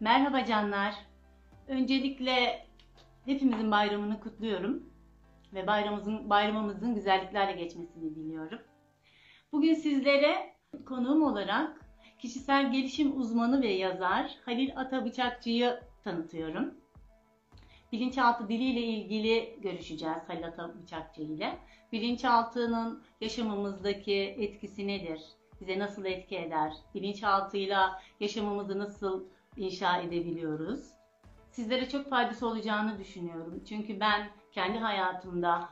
Merhaba canlar. Öncelikle hepimizin bayramını kutluyorum ve bayramımızın bayramımızın güzelliklerle geçmesini diliyorum. Bugün sizlere konuğum olarak kişisel gelişim uzmanı ve yazar Halil Atabıçakçı'yı tanıtıyorum. Bilinçaltı diliyle ilgili görüşeceğiz Halil Atabıçakçı ile. Bilinçaltının yaşamımızdaki etkisi nedir? Bize nasıl etki eder? Bilinçaltıyla yaşamımızı nasıl inşa edebiliyoruz? Sizlere çok faydası olacağını düşünüyorum. Çünkü ben kendi hayatımda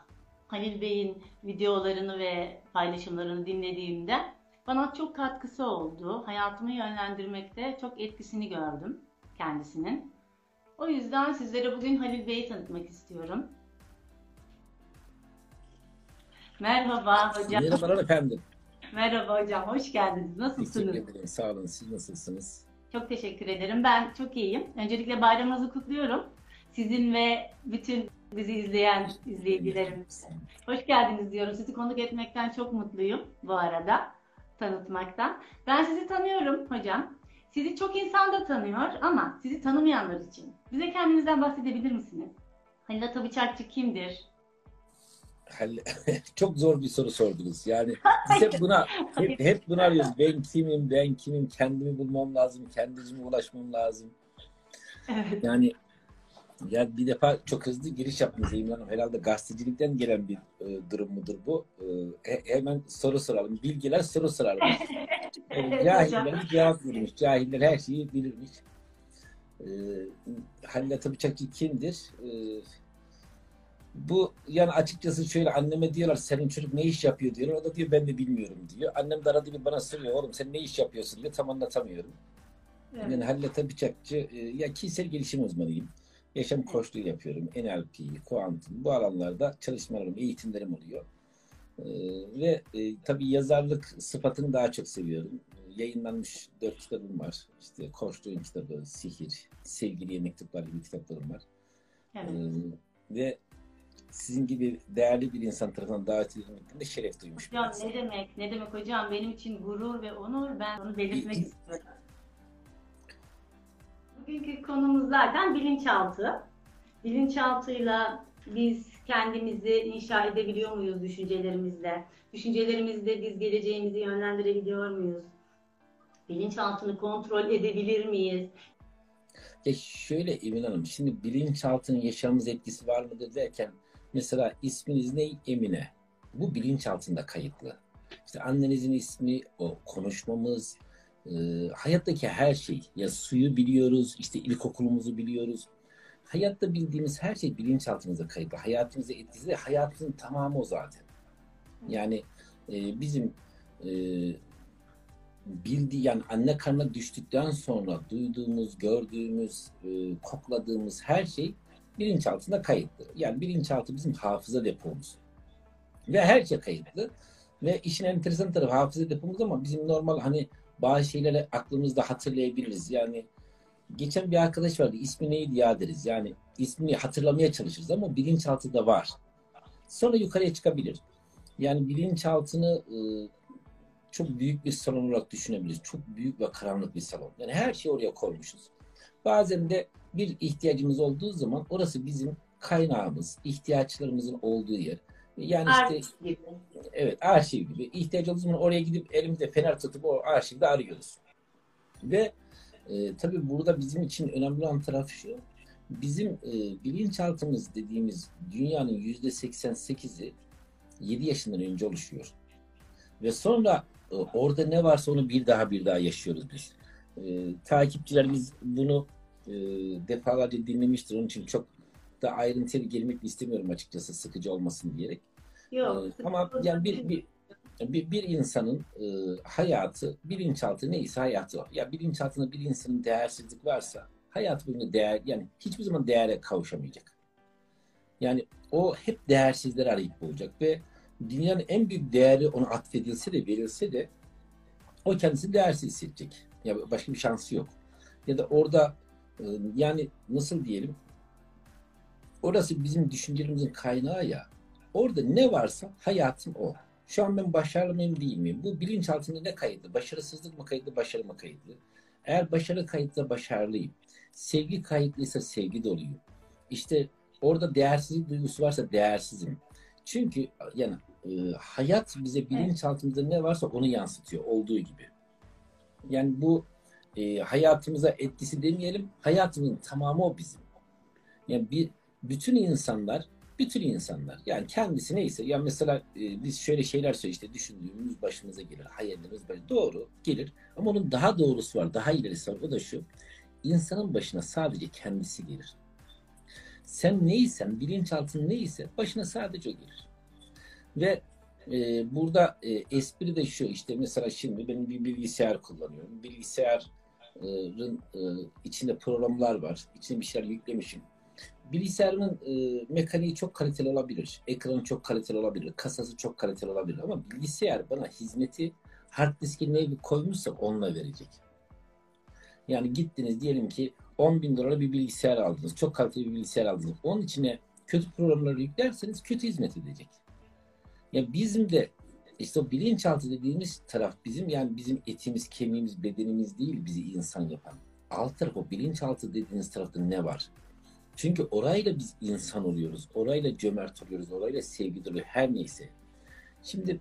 Halil Bey'in videolarını ve paylaşımlarını dinlediğimde bana çok katkısı oldu. Hayatımı yönlendirmekte çok etkisini gördüm kendisinin. O yüzden sizlere bugün Halil Bey'i tanıtmak istiyorum. Merhaba hocam. Merhabalar efendim. Merhaba hocam, hoş geldiniz. Nasılsınız? Teşekkür ederim. Sağ olun. Siz nasılsınız? Çok teşekkür ederim. Ben çok iyiyim. Öncelikle bayramınızı kutluyorum. Sizin ve bütün bizi izleyen izleyicilerim. Hoş geldiniz diyorum. Sizi konuk etmekten çok mutluyum bu arada. Tanıtmaktan. Ben sizi tanıyorum hocam. Sizi çok insan da tanıyor ama sizi tanımayanlar için bize kendinizden bahsedebilir misiniz? Halil Atabıçakçı kimdir? Çok zor bir soru sordunuz. Yani biz hep buna hep, hep bunu arıyoruz. Ben kimim, ben kimim, kendimi bulmam lazım, kendime ulaşmam lazım. Evet. Yani ya bir defa çok hızlı giriş yaptınız Emin Hanım. Herhalde gazetecilikten gelen bir e, durum mudur bu? E, he- hemen soru soralım. Bilgiler soru sorarım. Evet Cahiller cevap verirmiş. Cahiller her şeyi bilirmiş. E, Halil Atabıçakçı kimdir? E, bu yani açıkçası şöyle anneme diyorlar senin çocuk ne iş yapıyor diyorlar. O da diyor ben de bilmiyorum diyor. Annem de arada bir bana soruyor oğlum sen ne iş yapıyorsun diyor. Tam anlatamıyorum. Yani Evet. Halil Atabıçakçı e, ya kişisel gelişim uzmanıyım. Yaşam koçluğu yapıyorum. NLP, kuantum bu alanlarda çalışmalarım, eğitimlerim oluyor. E, ve e, tabii yazarlık sıfatını daha çok seviyorum. E, yayınlanmış dört kitabım var. İşte Koçluğun kitabı, Sihir, Sevgiliye Mektuplar gibi kitaplarım var. Evet. Ee, ve sizin gibi değerli bir insan tarafından davet edilmekten de şeref duymuş. Hocam ne demek? Ne demek hocam? Benim için gurur ve onur. Ben onu belirtmek istiyorum. Bugünkü konumuz zaten bilinçaltı. Bilinçaltıyla biz kendimizi inşa edebiliyor muyuz düşüncelerimizle? Düşüncelerimizle biz geleceğimizi yönlendirebiliyor muyuz? Bilinçaltını kontrol edebilir miyiz? Ya şöyle Emin Hanım, şimdi bilinçaltının yaşamımız etkisi var mıdır derken mesela isminiz ne? Emine. Bu bilinçaltında kayıtlı. İşte annenizin ismi, o konuşmamız, e, hayattaki her şey. Ya suyu biliyoruz, işte ilkokulumuzu biliyoruz. Hayatta bildiğimiz her şey bilinçaltımızda kayıtlı. Hayatımıza etkisi hayatın tamamı o zaten. Yani e, bizim e, bildiği yani anne karnına düştükten sonra duyduğumuz, gördüğümüz, e, kokladığımız her şey bilinçaltında kayıtlı. Yani bilinçaltı bizim hafıza depomuz. Ve her şey kayıtlı. Ve işin enteresan tarafı hafıza depomuz ama bizim normal hani bazı şeyleri aklımızda hatırlayabiliriz. Yani geçen bir arkadaş vardı ismi neydi ya deriz. Yani ismini hatırlamaya çalışırız ama bilinçaltı var. Sonra yukarıya çıkabilir. Yani bilinçaltını e, çok büyük bir salon olarak düşünebiliriz. Çok büyük ve karanlık bir salon. Yani her şeyi oraya koymuşuz. Bazen de bir ihtiyacımız olduğu zaman orası bizim kaynağımız, ihtiyaçlarımızın olduğu yer. Yani işte Artist gibi. evet arşiv gibi. İhtiyaç olduğu zaman oraya gidip elimizde fener tutup o arşivde arıyoruz. Ve e, tabii burada bizim için önemli olan taraf şu. Bizim e, bilinçaltımız dediğimiz dünyanın yüzde 88'i 7 yaşından önce oluşuyor. Ve sonra e, orada ne varsa onu bir daha bir daha yaşıyoruz biz. E, takipçilerimiz bunu e, defalarca dinlemiştir. Onun için çok da ayrıntıya girmek istemiyorum açıkçası sıkıcı olmasın diyerek. Yok. Ee, ama yani bir, bir bir, bir insanın e, hayatı, bilinçaltı neyse hayatı o. Ya bilinçaltında bir insanın değersizlik varsa hayatı boyunca değer, yani hiçbir zaman değere kavuşamayacak. Yani o hep değersizleri arayıp bulacak ve dünyanın en büyük değeri ona atfedilse de verilse de o kendisi değersiz hissedecek. Ya başka bir şansı yok. Ya da orada e, yani nasıl diyelim orası bizim düşüncelerimizin kaynağı ya. Orada ne varsa hayatım o. Şu an ben başarılı mıyım değil miyim? Bu bilinçaltında ne kayıtlı? Başarısızlık mı kayıtlı, başarı mı kayıtlı? Eğer başarı kayıtlı başarılıyım. Sevgi kayıtlıysa sevgi doluyor. İşte orada değersizlik duygusu varsa değersizim. Çünkü yani e, hayat bize bilinçaltımızda ne varsa onu yansıtıyor olduğu gibi. Yani bu e, hayatımıza etkisi demeyelim, hayatımızın tamamı o bizim. Yani bir bütün insanlar, bütün insanlar yani kendisi neyse ya mesela e, biz şöyle şeyler söyle işte düşündüğümüz başımıza gelir, hayallerimiz böyle doğru gelir ama onun daha doğrusu var, daha ilerisi var. O da şu. insanın başına sadece kendisi gelir. Sen neysen, bilinçaltın neyse başına sadece o gelir. Ve e, burada e, espri de şu işte mesela şimdi benim bir bilgisayar kullanıyorum. Bilgisayarın e, içinde programlar var. İçine bir şeyler yüklemişim. Bilgisayarın e, mekaniği çok kaliteli olabilir. Ekranı çok kaliteli olabilir. Kasası çok kaliteli olabilir. Ama bilgisayar bana hizmeti hard diski ne koymuşsa onunla verecek. Yani gittiniz diyelim ki 10 bin dolara bir bilgisayar aldınız. Çok kaliteli bir bilgisayar aldınız. Onun içine kötü programları yüklerseniz kötü hizmet edecek. Ya bizim de işte o bilinçaltı dediğimiz taraf bizim yani bizim etimiz, kemiğimiz, bedenimiz değil bizi insan yapan. Alt taraf o bilinçaltı dediğiniz tarafta ne var? Çünkü orayla biz insan oluyoruz. Orayla cömert oluyoruz. Orayla sevgi dolu her neyse. Şimdi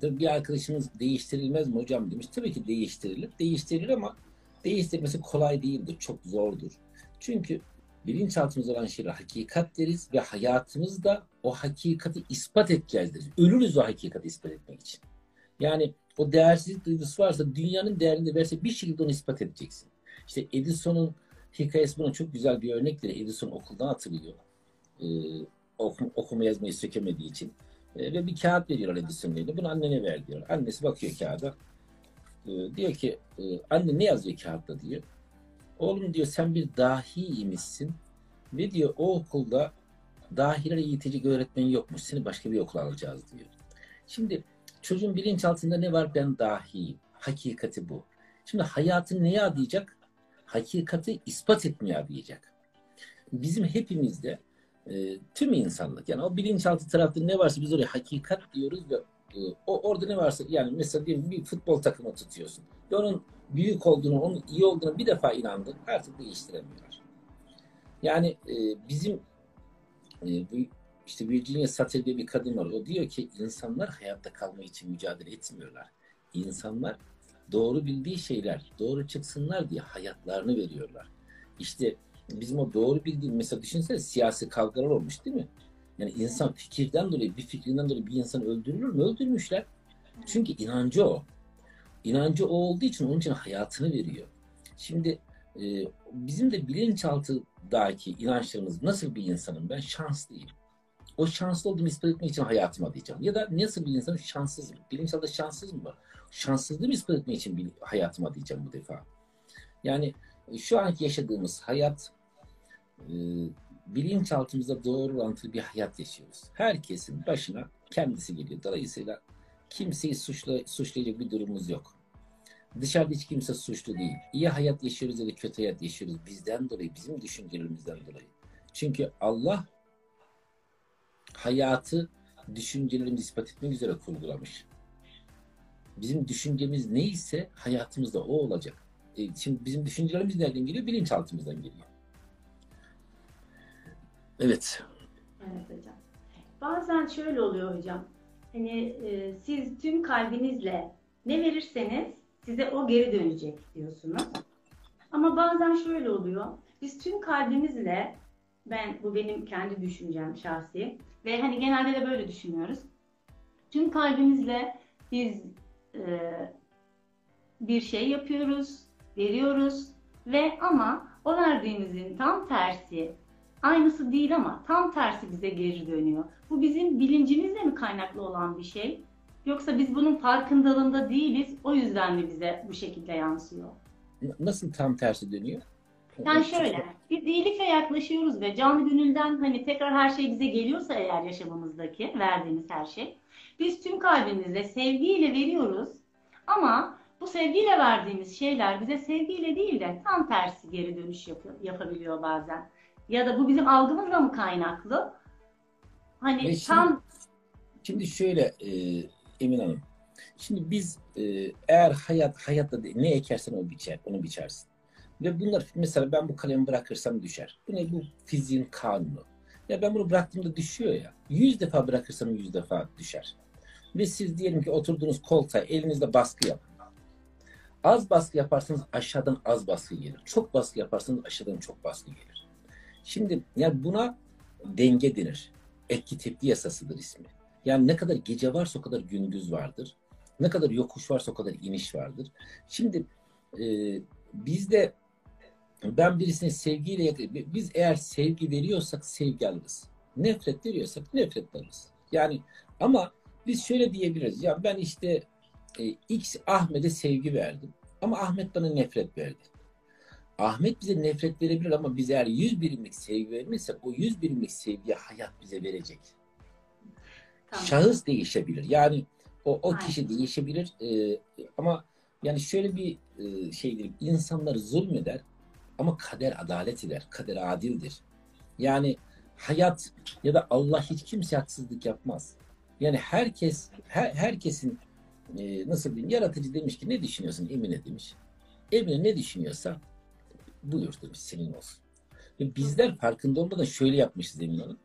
tabii bir arkadaşımız değiştirilmez mi hocam demiş. Tabii ki değiştirilir. Değiştirilir ama değiştirmesi kolay değildir. Çok zordur. Çünkü bilinçaltımızda olan şeyler hakikat deriz ve hayatımızda o hakikati ispat edeceğiz deriz. Ölürüz o hakikati ispat etmek için. Yani o değersizlik duygusu varsa dünyanın değerini verse bir şekilde onu ispat edeceksin. İşte Edison'un hikayesi buna çok güzel bir örnektir. Edison okuldan atılıyor. Ee, okum, okuma yazmayı sökemediği için. Ee, ve bir kağıt veriyorlar Edison'un eline. Bunu annene ver diyor. Annesi bakıyor kağıda. Ee, diyor ki e, anne ne yazıyor kağıtta diyor. Oğlum diyor sen bir dahi imişsin ve diyor o okulda dahilere eğitecek öğretmen yokmuş. Seni başka bir okula alacağız diyor. Şimdi çocuğun bilinçaltında ne var? Ben dahiyim. Hakikati bu. Şimdi hayatını neye adayacak? Hakikati ispat etmeye adayacak. Bizim hepimizde e, tüm insanlık yani o bilinçaltı tarafta ne varsa biz oraya hakikat diyoruz ve e, o orada ne varsa yani mesela diyelim bir futbol takımı tutuyorsun. Ve onun büyük olduğunu, onun iyi olduğunu bir defa inandın artık değiştiremiyorlar. Yani e, bizim e, bu işte Virginia Satir diye bir kadın var. O diyor ki insanlar hayatta kalma için mücadele etmiyorlar. İnsanlar doğru bildiği şeyler doğru çıksınlar diye hayatlarını veriyorlar. İşte bizim o doğru bildiğim mesela düşünsene siyasi kavgalar olmuş değil mi? Yani insan fikirden dolayı bir fikrinden dolayı bir insan öldürülür mü? Öldürmüşler. Çünkü inancı o. İnancı o olduğu için onun için hayatını veriyor. Şimdi e, bizim de bilinçaltındaki inançlarımız nasıl bir insanım ben? Şanslıyım. O şanslı olduğumu ispat etmek için hayatıma diyeceğim. Ya da nasıl bir insanım? Şanssızım. Bilinçaltı şanssız mı? Şanssızlığımı ispat etmek için hayatıma diyeceğim bu defa. Yani e, şu anki yaşadığımız hayat e, bilinçaltımızda doğru orantılı bir hayat yaşıyoruz. Herkesin başına kendisi geliyor. Dolayısıyla kimseyi suçla, suçlayacak bir durumumuz yok. Dışarıda hiç kimse suçlu değil. İyi hayat yaşıyoruz ya da kötü hayat yaşıyoruz. Bizden dolayı, bizim düşüncelerimizden dolayı. Çünkü Allah hayatı düşüncelerimizi ispat etmek üzere kurgulamış. Bizim düşüncemiz neyse hayatımızda o olacak. E, şimdi bizim düşüncelerimiz nereden geliyor? Bilinçaltımızdan geliyor. Evet. Evet hocam. Bazen şöyle oluyor hocam. Hani e, siz tüm kalbinizle ne verirseniz size o geri dönecek diyorsunuz. Ama bazen şöyle oluyor. Biz tüm kalbimizle ben bu benim kendi düşüncem şahsi ve hani genelde de böyle düşünüyoruz. Tüm kalbimizle biz e, bir şey yapıyoruz, veriyoruz ve ama o verdiğimizin tam tersi aynısı değil ama tam tersi bize geri dönüyor. Bu bizim bilincimizle mi kaynaklı olan bir şey? Yoksa biz bunun farkındalığında değiliz, o yüzden mi bize bu şekilde yansıyor? Nasıl tam tersi dönüyor? Yani şöyle, biz iyilikle yaklaşıyoruz ve canlı gönülden hani tekrar her şey bize geliyorsa eğer yaşamımızdaki verdiğimiz her şey, biz tüm kalbimizle sevgiyle veriyoruz ama bu sevgiyle verdiğimiz şeyler bize sevgiyle değil de tam tersi geri dönüş yapıyor, yapabiliyor bazen. Ya da bu bizim algımızla mı kaynaklı? Hani şimdi- tam Şimdi şöyle e, Emin Hanım. Şimdi biz e, eğer hayat hayatta ne ekersen o biçer, onu biçersin. Ve bunlar mesela ben bu kalemi bırakırsam düşer. Bu ne? Bu fiziğin kanunu. Ya ben bunu bıraktığımda düşüyor ya. Yüz defa bırakırsam yüz defa düşer. Ve siz diyelim ki oturduğunuz koltuğa elinizde baskı yapın. Az baskı yaparsanız aşağıdan az baskı gelir. Çok baskı yaparsanız aşağıdan çok baskı gelir. Şimdi yani buna denge denir. Etki tepki yasasıdır ismi. Yani ne kadar gece varsa o kadar gündüz vardır. Ne kadar yokuş varsa o kadar iniş vardır. Şimdi e, bizde ben birisine sevgiyle biz eğer sevgi veriyorsak sevgi alırız. Nefret veriyorsak nefret alırız. Yani ama biz şöyle diyebiliriz. Ya ben işte e, X Ahmet'e sevgi verdim. Ama Ahmet bana nefret verdi. Ahmet bize nefret verebilir ama biz eğer 100 birimlik sevgi vermişsek o 100 birimlik sevgiyi hayat bize verecek. Tamam. Şahıs değişebilir. Yani o, o kişi değişebilir. Ee, ama yani şöyle bir e, şeydir. İnsanlar zulmeder ama kader adalet eder. Kader adildir. Yani hayat ya da Allah hiç kimse haksızlık yapmaz. Yani herkes her, herkesin e, nasıl diyeyim yaratıcı demiş ki ne düşünüyorsun Emine demiş. Emine ne düşünüyorsa buyur demiş senin olsun. Ve bizler farkında olmadan şöyle yapmışız Emine Hanım.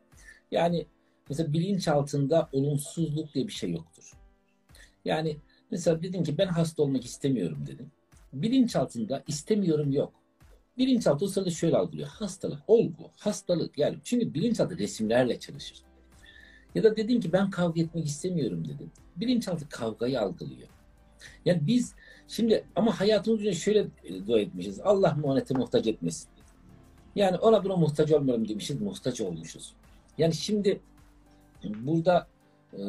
Yani mesela bilinç altında olumsuzluk diye bir şey yoktur. Yani mesela dedim ki ben hasta olmak istemiyorum dedim. Bilinç altında istemiyorum yok. Bilinçaltı o sırada şöyle algılıyor. Hastalık, olgu, hastalık. Yani çünkü bilinçaltı resimlerle çalışır. Ya da dedin ki ben kavga etmek istemiyorum dedim. Bilinçaltı kavgayı algılıyor. Yani biz şimdi ama hayatımız boyunca şöyle e, dua etmişiz. Allah muhanete muhtaç etmesin. Yani ona buna muhtaç olmayalım demişiz. Muhtaç olmuşuz. Yani şimdi burada e,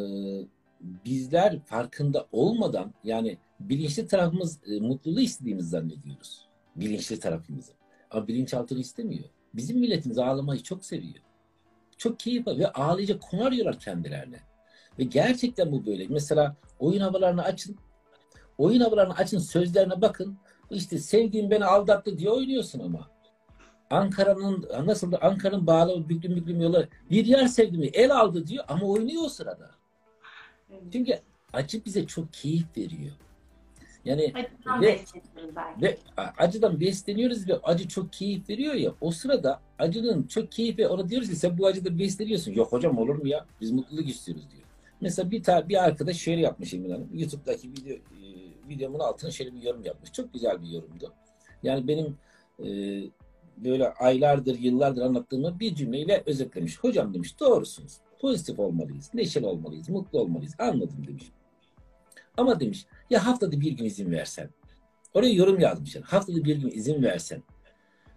bizler farkında olmadan yani bilinçli tarafımız e, mutluluğu istediğimizi zannediyoruz. Bilinçli tarafımızı. Ama bilinçaltını istemiyor. Bizim milletimiz ağlamayı çok seviyor. Çok keyif alıyor ve ağlayacak konu arıyorlar kendilerine. Ve gerçekten bu böyle. Mesela oyun havalarını açın. Oyun havalarını açın sözlerine bakın. İşte sevdiğim beni aldattı diye oynuyorsun ama. Ankara'nın nasıl Ankara'nın bağlı büklüm büklüm yolları bir yer sevdiğimi el aldı diyor ama oynuyor o sırada. Çünkü acı bize çok keyif veriyor. Yani acıdan ve, ve acıdan besleniyoruz ve acı çok keyif veriyor ya o sırada acının çok keyfi ona diyoruz ki sen bu acıda besleniyorsun. Yok hocam olur mu ya? Biz mutluluk istiyoruz diyor. Mesela bir ta bir arkadaş şöyle yapmış Emin Hanım. YouTube'daki video e, videomun altına şöyle bir yorum yapmış. Çok güzel bir yorumdu. Yani benim e, böyle aylardır, yıllardır anlattığımı bir cümleyle özetlemiş. Hocam demiş doğrusunuz. Pozitif olmalıyız, neşeli olmalıyız, mutlu olmalıyız. Anladım demiş. Ama demiş ya haftada bir gün izin versen. Oraya yorum yazmışlar. Haftada bir gün izin versen.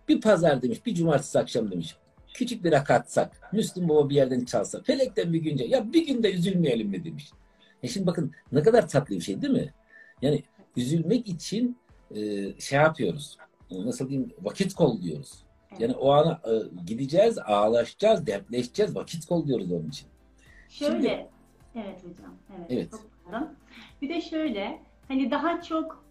Bir pazar demiş, bir cumartesi akşam demiş. Küçük bir rakatsak, Müslüm Baba bir yerden çalsa, felekten bir günce, ya bir günde üzülmeyelim mi demiş. E şimdi bakın ne kadar tatlı bir şey değil mi? Yani üzülmek için e, şey yapıyoruz. Nasıl diyeyim? Vakit kolluyoruz. Yani o ana e, gideceğiz, ağlaşacağız, dertleşeceğiz, vakit kolluyoruz onun için. Şöyle, Şimdi, evet hocam, evet. evet. Çok bir de şöyle, hani daha çok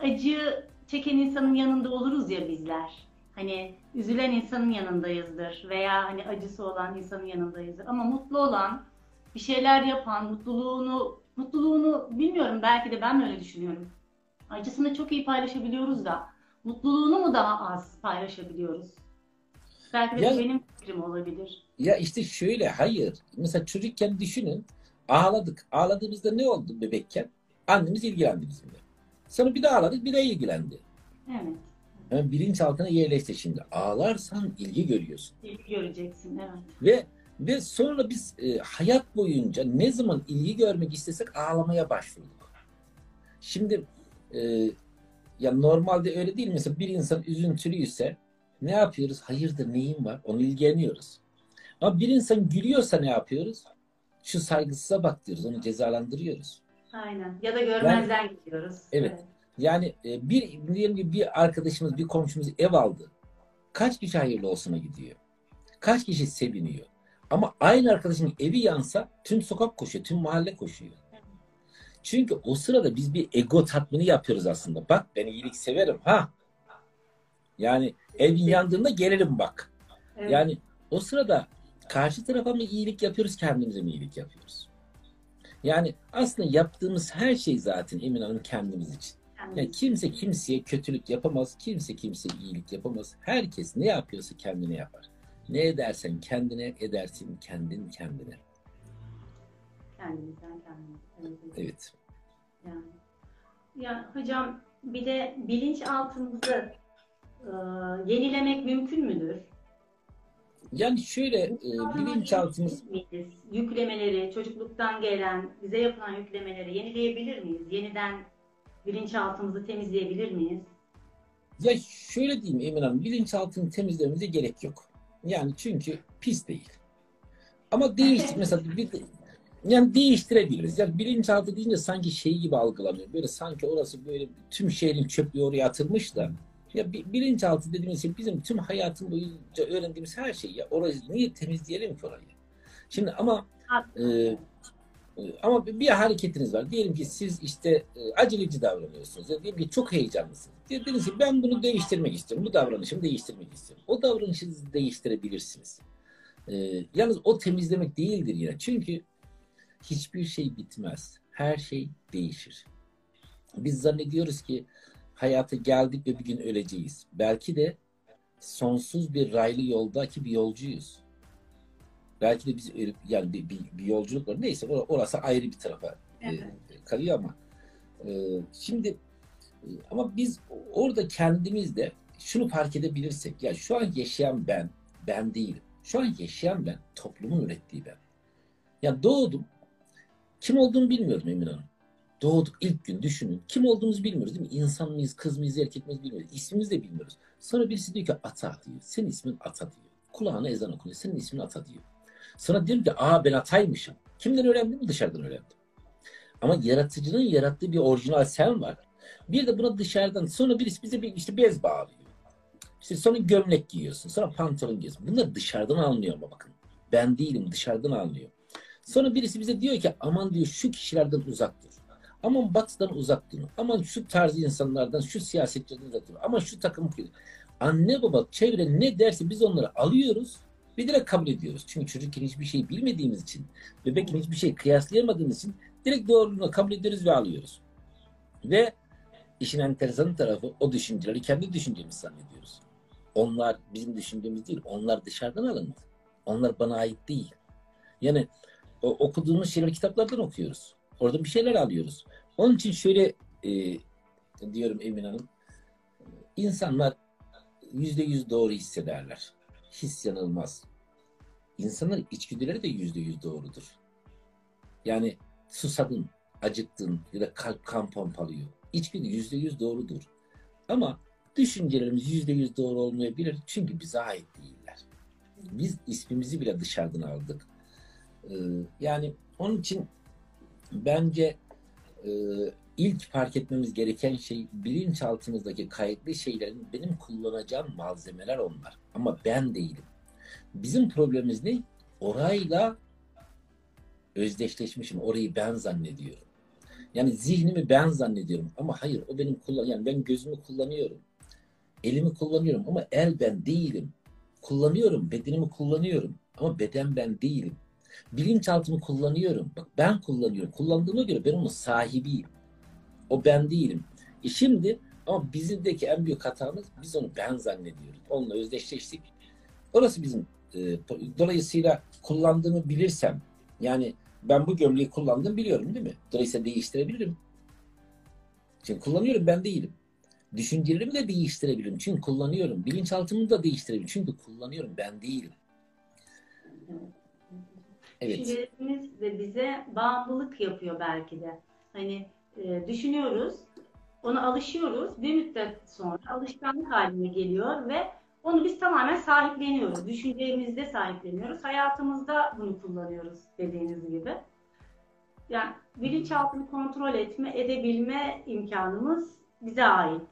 acı çeken insanın yanında oluruz ya bizler. Hani üzülen insanın yanındayızdır veya hani acısı olan insanın yanındayızdır. Ama mutlu olan, bir şeyler yapan, mutluluğunu mutluluğunu bilmiyorum belki de ben böyle düşünüyorum. Acısını çok iyi paylaşabiliyoruz da mutluluğunu mu daha az paylaşabiliyoruz? Belki de ya, benim fikrim olabilir. Ya işte şöyle hayır. Mesela çocukken düşünün Ağladık. Ağladığımızda ne oldu bebekken? Annemiz ilgilendi bizimle. Sonra bir daha ağladık, bir daha ilgilendi. Evet. Yani bilinçaltına yerleşti şimdi. Ağlarsan ilgi görüyorsun. İlgi göreceksin, evet. Ve ve sonra biz e, hayat boyunca ne zaman ilgi görmek istesek ağlamaya başvurduk. Şimdi e, ya normalde öyle değil. Mesela bir insan üzüntülüyse ne yapıyoruz? Hayırdır neyin var? Onu ilgileniyoruz. Ama bir insan gülüyorsa ne yapıyoruz? şu saygısıza bak diyoruz. Onu cezalandırıyoruz. Aynen. Ya da görmezden yani, gidiyoruz. Evet. evet. Yani e, bir diyelim ki bir arkadaşımız, bir komşumuz ev aldı. Kaç kişi hayırlı olsuna gidiyor? Kaç kişi seviniyor? Ama aynı arkadaşın evi yansa tüm sokak koşuyor, tüm mahalle koşuyor. Çünkü o sırada biz bir ego tatmini yapıyoruz aslında. Bak ben iyilik severim ha. Yani evin yandığında gelirim bak. Evet. Yani o sırada karşı tarafa mı iyilik yapıyoruz, kendimize mi iyilik yapıyoruz? Yani aslında yaptığımız her şey zaten Emin Hanım kendimiz için. Yani kimse kimseye kötülük yapamaz, kimse kimseye iyilik yapamaz. Herkes ne yapıyorsa kendine yapar. Ne edersen kendine edersin, kendin kendine. Kendimizden kendimiz. Evet. Yani. Ya hocam bir de bilinçaltımızı e, yenilemek mümkün müdür? Yani şöyle e, bilinçaltımız Miyiz? Yüklemeleri, çocukluktan gelen, bize yapılan yüklemeleri yenileyebilir miyiz? Yeniden bilinçaltımızı temizleyebilir miyiz? ya şöyle diyeyim Emin Hanım, bilinçaltını temizlememize gerek yok. Yani çünkü pis değil. Ama değiştir mesela bir, yani değiştirebiliriz. Yani bilinçaltı deyince sanki şey gibi algılanıyor. Böyle sanki orası böyle tüm şehrin çöplüğü oraya atılmış da ya bi- bilinçaltı dediğimiz şey bizim tüm hayatın boyunca öğrendiğimiz her şey. Ya orayı niye temizleyelim ki orayı? Şimdi ama e, ama bir bir hareketiniz var. Diyelim ki siz işte e, aceleci davranıyorsunuz. Ya diyelim ki çok heyecanlısınız. Dediniz ki ben bunu değiştirmek istiyorum. Bu davranışımı değiştirmek istiyorum. O davranışınızı değiştirebilirsiniz. E, yalnız o temizlemek değildir yine. Çünkü hiçbir şey bitmez. Her şey değişir. Biz zannediyoruz ki hayata geldik ve bir gün öleceğiz. Belki de sonsuz bir raylı yoldaki bir yolcuyuz. Belki de biz ölüp yani bir, bir, bir yolculuk var. Neyse or- orası ayrı bir tarafa e, Evet. kalıyor ama e, şimdi e, ama biz orada kendimizde şunu fark edebilirsek ya şu an yaşayan ben ben değilim. Şu an yaşayan ben toplumun ürettiği ben. Ya doğdum. Kim olduğumu bilmiyordum Emin Hanım. Doğduk ilk gün düşünün. Kim olduğumuzu bilmiyoruz değil mi? İnsan mıyız, kız mıyız, erkek miyiz bilmiyoruz. İsmimizi de bilmiyoruz. Sonra birisi diyor ki Ata diyor. Senin ismin Ata diyor. Kulağına ezan okunuyor. Senin ismin Ata diyor. Sonra diyorum ki aa ben Ataymışım. Kimden öğrendim? Dışarıdan öğrendim. Ama yaratıcının yarattığı bir orijinal sen var. Bir de buna dışarıdan sonra birisi bize bir işte bez bağlıyor. İşte sonra gömlek giyiyorsun. Sonra pantolon giyiyorsun. Bunları dışarıdan alınıyor ama bakın. Ben değilim dışarıdan alınıyor. Sonra birisi bize diyor ki aman diyor şu kişilerden uzak dur. Aman batıdan uzak durun. Aman şu tarz insanlardan, şu siyasetçilerden uzak durun. Aman şu takım. Anne baba çevre ne derse biz onları alıyoruz ve direkt kabul ediyoruz. Çünkü çocukken hiçbir şey bilmediğimiz için, bebekken hiçbir şey kıyaslayamadığımız için direkt doğruluğunu kabul ediyoruz ve alıyoruz. Ve işin enteresan tarafı o düşünceleri kendi düşüncemiz zannediyoruz. Onlar bizim düşüncemiz değil. Onlar dışarıdan alındı. Onlar bana ait değil. Yani okuduğumuz şeyleri kitaplardan okuyoruz. Orada bir şeyler alıyoruz. Onun için şöyle e, diyorum Emin Hanım. İnsanlar yüzde yüz doğru hissederler. His yanılmaz. İnsanların içgüdüleri de yüzde yüz doğrudur. Yani susadın, acıktın ya da kalp kan pompalıyor. İçgüdü yüzde yüz doğrudur. Ama düşüncelerimiz yüzde yüz doğru olmayabilir. Çünkü bize ait değiller. Biz ismimizi bile dışarıdan aldık. Ee, yani onun için bence e, ilk fark etmemiz gereken şey bilinçaltımızdaki kayıtlı şeylerin benim kullanacağım malzemeler onlar. Ama ben değilim. Bizim problemimiz ne? Orayla özdeşleşmişim. Orayı ben zannediyorum. Yani zihnimi ben zannediyorum. Ama hayır o benim kullan yani ben gözümü kullanıyorum. Elimi kullanıyorum ama el ben değilim. Kullanıyorum, bedenimi kullanıyorum. Ama beden ben değilim. Bilinçaltımı kullanıyorum. Bak ben kullanıyorum. Kullandığıma göre ben onun sahibiyim. O ben değilim. E şimdi ama bizimdeki en büyük hatamız biz onu ben zannediyoruz. Onunla özdeşleştik. Orası bizim e, dolayısıyla kullandığımı bilirsem yani ben bu gömleği kullandım biliyorum değil mi? Dolayısıyla değiştirebilirim. Çünkü kullanıyorum ben değilim. Düşüncelerimi de değiştirebilirim. Çünkü kullanıyorum. Bilinçaltımı da değiştirebilirim. Çünkü kullanıyorum ben değilim. Evet. Düşüncelerimiz de bize bağımlılık yapıyor belki de. Hani e, düşünüyoruz, ona alışıyoruz. Bir müddet sonra alışkanlık haline geliyor ve onu biz tamamen sahipleniyoruz. Düşüncemizde sahipleniyoruz. Hayatımızda bunu kullanıyoruz dediğiniz gibi. Yani bilinçaltını kontrol etme, edebilme imkanımız bize ait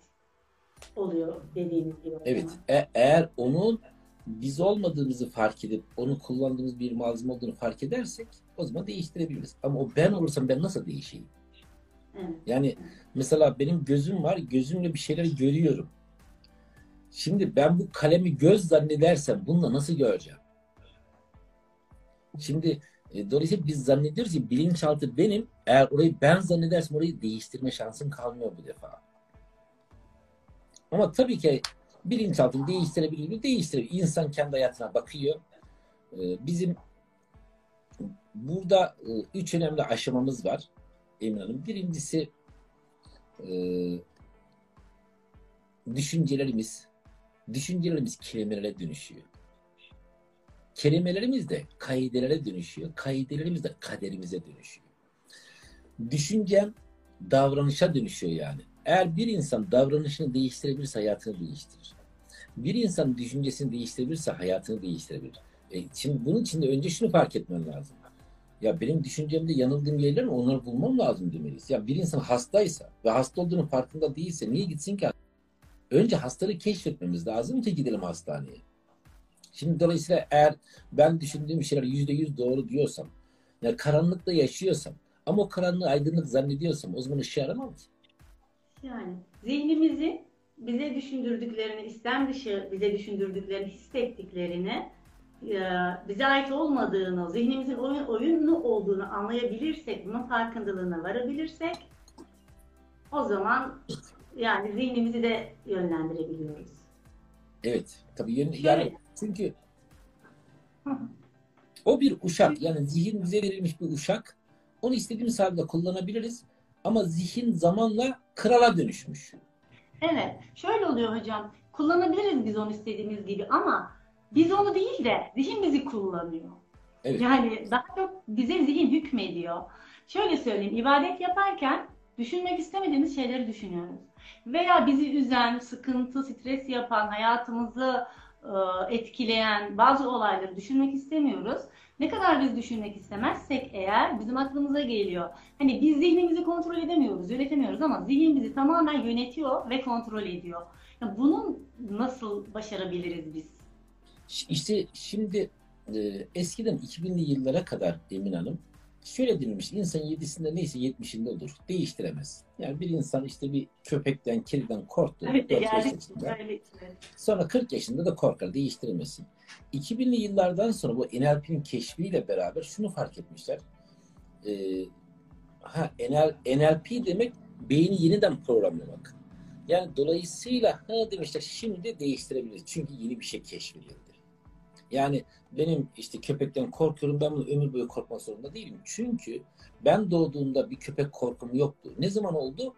oluyor dediğiniz gibi. Evet. E- eğer onun biz olmadığımızı fark edip onu kullandığımız bir malzeme olduğunu fark edersek o zaman değiştirebiliriz. Ama o ben olursam ben nasıl değişeyim? Yani mesela benim gözüm var. Gözümle bir şeyler görüyorum. Şimdi ben bu kalemi göz zannedersem bununla nasıl göreceğim? Şimdi e, dolayısıyla biz zannediyoruz ki bilinçaltı benim. Eğer orayı ben zannedersem orayı değiştirme şansım kalmıyor bu defa. Ama tabii ki bilinçaltını değiştirebilir mi? Değiştirebilir. İnsan kendi hayatına bakıyor. Ee, bizim burada e, üç önemli aşamamız var Emin Hanım. Birincisi e, düşüncelerimiz düşüncelerimiz kelimelere dönüşüyor. Kelimelerimiz de kaidelere dönüşüyor. Kaidelerimiz de kaderimize dönüşüyor. Düşüncem davranışa dönüşüyor yani. Eğer bir insan davranışını değiştirebilirse hayatını değiştirir. Bir insan düşüncesini değiştirebilirse hayatını değiştirebilir. E, şimdi bunun için de önce şunu fark etmen lazım. Ya benim düşüncemde yanıldığım yerler mi? Onları bulmam lazım demeliyiz. Ya bir insan hastaysa ve hasta olduğunun farkında değilse niye gitsin ki? Önce hastalığı keşfetmemiz lazım ki gidelim hastaneye. Şimdi dolayısıyla eğer ben düşündüğüm şeyler yüzde yüz doğru diyorsam, yani karanlıkta yaşıyorsam ama o karanlığı aydınlık zannediyorsam o zaman ışığı aramam ki. Yani zihnimizi bize düşündürdüklerini, istem dışı bize düşündürdüklerini, hissettiklerini e, bize ait olmadığını, zihnimizin oyun, oyunlu olduğunu anlayabilirsek, bunun farkındalığına varabilirsek o zaman yani zihnimizi de yönlendirebiliyoruz. Evet. Tabii yön, yani çünkü o bir uşak yani zihin bize verilmiş bir uşak. Onu istediğimiz halde kullanabiliriz. Ama zihin zamanla krala dönüşmüş. Evet. Şöyle oluyor hocam. Kullanabiliriz biz onu istediğimiz gibi ama biz onu değil de zihin bizi kullanıyor. Evet. Yani daha çok bize zihin hükmediyor. Şöyle söyleyeyim. ibadet yaparken düşünmek istemediğimiz şeyleri düşünüyoruz. Veya bizi üzen, sıkıntı, stres yapan, hayatımızı e, etkileyen bazı olayları düşünmek istemiyoruz. Ne kadar biz düşünmek istemezsek eğer bizim aklımıza geliyor. Hani biz zihnimizi kontrol edemiyoruz, yönetemiyoruz ama zihin bizi tamamen yönetiyor ve kontrol ediyor. Yani bunu nasıl başarabiliriz biz? İşte şimdi e, eskiden 2000'li yıllara kadar Emin Hanım şöyle denilmiş insan yedisinde neyse yetmişinde olur. Değiştiremez. Yani bir insan işte bir köpekten, kediden korktu. Evet, yani, Sonra 40 yaşında da korkar. Değiştiremesin. 2000'li yıllardan sonra bu NLP'nin keşfiyle beraber şunu fark etmişler. Ee, ha, NL, NLP demek beyni yeniden programlamak. Yani dolayısıyla ha demişler şimdi değiştirebiliriz. Çünkü yeni bir şey keşfedildi. Yani benim işte köpekten korkuyorum ben bunu ömür boyu korkmak zorunda değilim. Çünkü ben doğduğumda bir köpek korkum yoktu. Ne zaman oldu?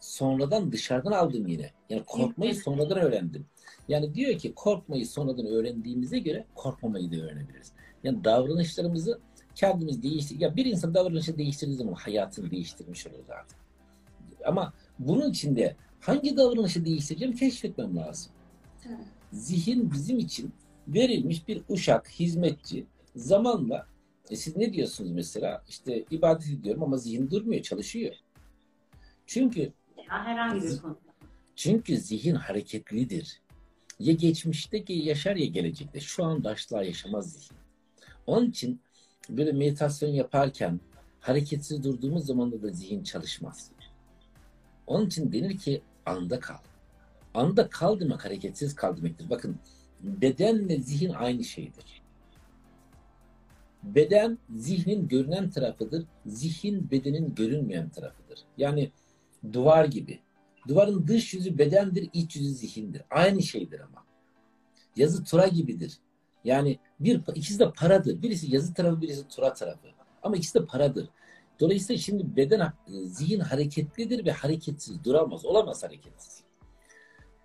Sonradan dışarıdan aldım yine. Yani korkmayı sonradan öğrendim. Yani diyor ki korkmayı sonradan öğrendiğimize göre korkmamayı da öğrenebiliriz. Yani davranışlarımızı kendimiz değiştir. Ya bir insan davranışı değiştirdiği zaman hayatını değiştirmiş olur zaten. Ama bunun için de hangi davranışı değiştireceğim keşfetmem lazım. Zihin bizim için verilmiş bir uşak, hizmetçi zamanla e siz ne diyorsunuz mesela? İşte ibadet ediyorum ama zihin durmuyor, çalışıyor. Çünkü ya herhangi bir konu. Çünkü zihin hareketlidir. Ya geçmişte yaşar ya gelecekte. Şu anda asla yaşamaz zihin. Onun için böyle meditasyon yaparken hareketsiz durduğumuz zaman da zihin çalışmaz. Onun için denir ki anda kal. Anda kal demek hareketsiz kal demektir. Bakın bedenle zihin aynı şeydir. Beden zihnin görünen tarafıdır. Zihin bedenin görünmeyen tarafıdır. Yani duvar gibi. Duvarın dış yüzü bedendir, iç yüzü zihindir. Aynı şeydir ama. Yazı tura gibidir. Yani bir ikisi de paradır. Birisi yazı tarafı, birisi tura tarafı. Ama ikisi de paradır. Dolayısıyla şimdi beden zihin hareketlidir ve hareketsiz duramaz. Olamaz hareketsiz.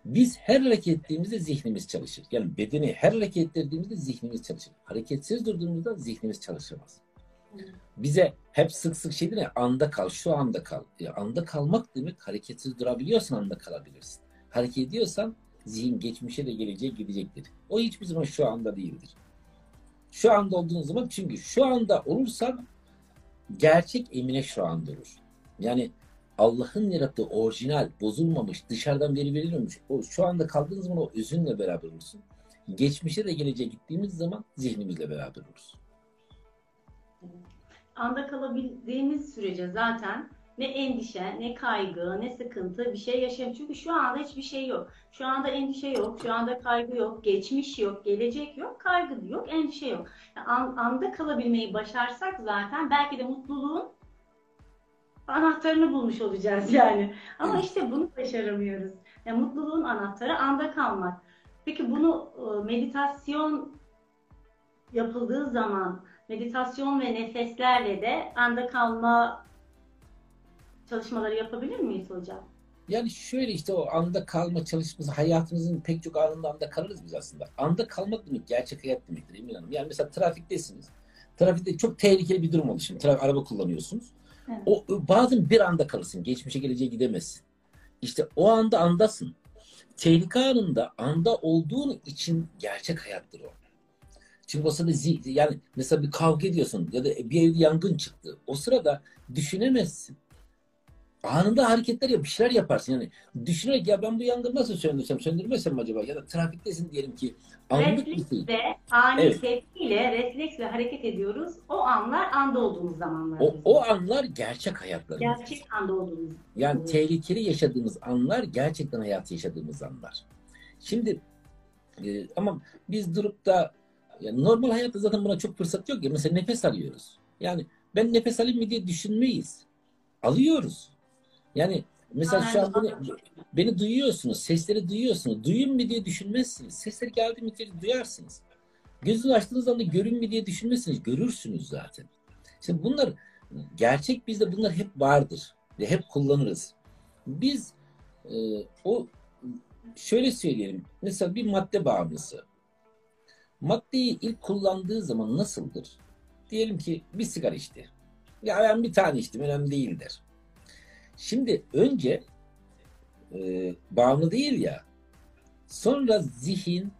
Biz her hareket ettiğimizde zihnimiz çalışır. Yani bedeni her hareket ettirdiğimizde zihnimiz çalışır. Hareketsiz durduğumuzda zihnimiz çalışamaz. Bize hep sık sık şey değil anda kal, şu anda kal. E, anda kalmak demek hareketsiz durabiliyorsan anda kalabilirsin. Hareket ediyorsan zihin geçmişe de geleceğe gidecektir. O hiçbir zaman şu anda değildir. Şu anda olduğun zaman çünkü şu anda olursan gerçek emine şu anda olur. Yani Allah'ın yarattığı orijinal, bozulmamış, dışarıdan veri verilmemiş. O şu anda kaldığınız zaman o özünle beraber olursun. Geçmişe de geleceğe gittiğimiz zaman zihnimizle beraber oluruz. Anda kalabildiğimiz sürece zaten ne endişe, ne kaygı, ne sıkıntı bir şey yaşayalım. Çünkü şu anda hiçbir şey yok. Şu anda endişe yok, şu anda kaygı yok, geçmiş yok, gelecek yok, kaygı yok, endişe yok. Yani anda kalabilmeyi başarsak zaten belki de mutluluğun anahtarını bulmuş olacağız yani. Ama Evet. işte bunu başaramıyoruz. Yani mutluluğun anahtarı anda kalmak. Peki bunu e, meditasyon yapıldığı zaman meditasyon ve nefeslerle de anda kalma çalışmaları yapabilir miyiz hocam? Yani şöyle işte o anda kalma çalışması hayatımızın pek çok anında anda kalırız biz aslında. Anda kalmak demek gerçek hayat demektir Emin Hanım. Yani mesela trafiktesiniz. Trafikte çok tehlikeli bir durum oldu şimdi. Trafik, araba kullanıyorsunuz. O bazen bir anda kalırsın. Geçmişe geleceğe gidemezsin. İşte o anda andasın. Tehlike anında anda olduğun için gerçek hayattır o. Çünkü o sırada zi- yani mesela bir kavga ediyorsun ya da bir evde yangın çıktı. O sırada düşünemezsin. Anında hareketler yap, bir şeyler yaparsın. Yani düşünerek ya ben bu yangını nasıl söndürsem, söndürmesem acaba? Ya da trafiktesin diyelim ki anlık bir şey. Refleksle, ani Evet. tepkiyle, refleksle hareket ediyoruz. O anlar anda olduğumuz zamanlar. O, o anlar gerçek hayatlarımız. Gerçek anda olduğumuz. Yani Evet. tehlikeli yaşadığımız anlar gerçekten hayatı yaşadığımız anlar. Şimdi e, ama biz durup da yani normal hayatta zaten buna çok fırsat yok ya. Mesela nefes alıyoruz. Yani ben nefes alayım mı diye düşünmeyiz. Alıyoruz. Yani mesela şu an beni, beni duyuyorsunuz, sesleri duyuyorsunuz. Duyayım mı diye düşünmezsiniz. Sesler geldi mi diye duyarsınız. Gözünü açtığınız anda görün mü diye düşünmezsiniz. Görürsünüz zaten. Şimdi bunlar gerçek bizde bunlar hep vardır ve hep kullanırız. Biz e, o şöyle söyleyelim. Mesela bir madde bağımlısı. Maddeyi ilk kullandığı zaman nasıldır? Diyelim ki bir sigara içti. Ya ben bir tane içtim önemli değildir. Şimdi önce e, bağımlı değil ya. Sonra zihin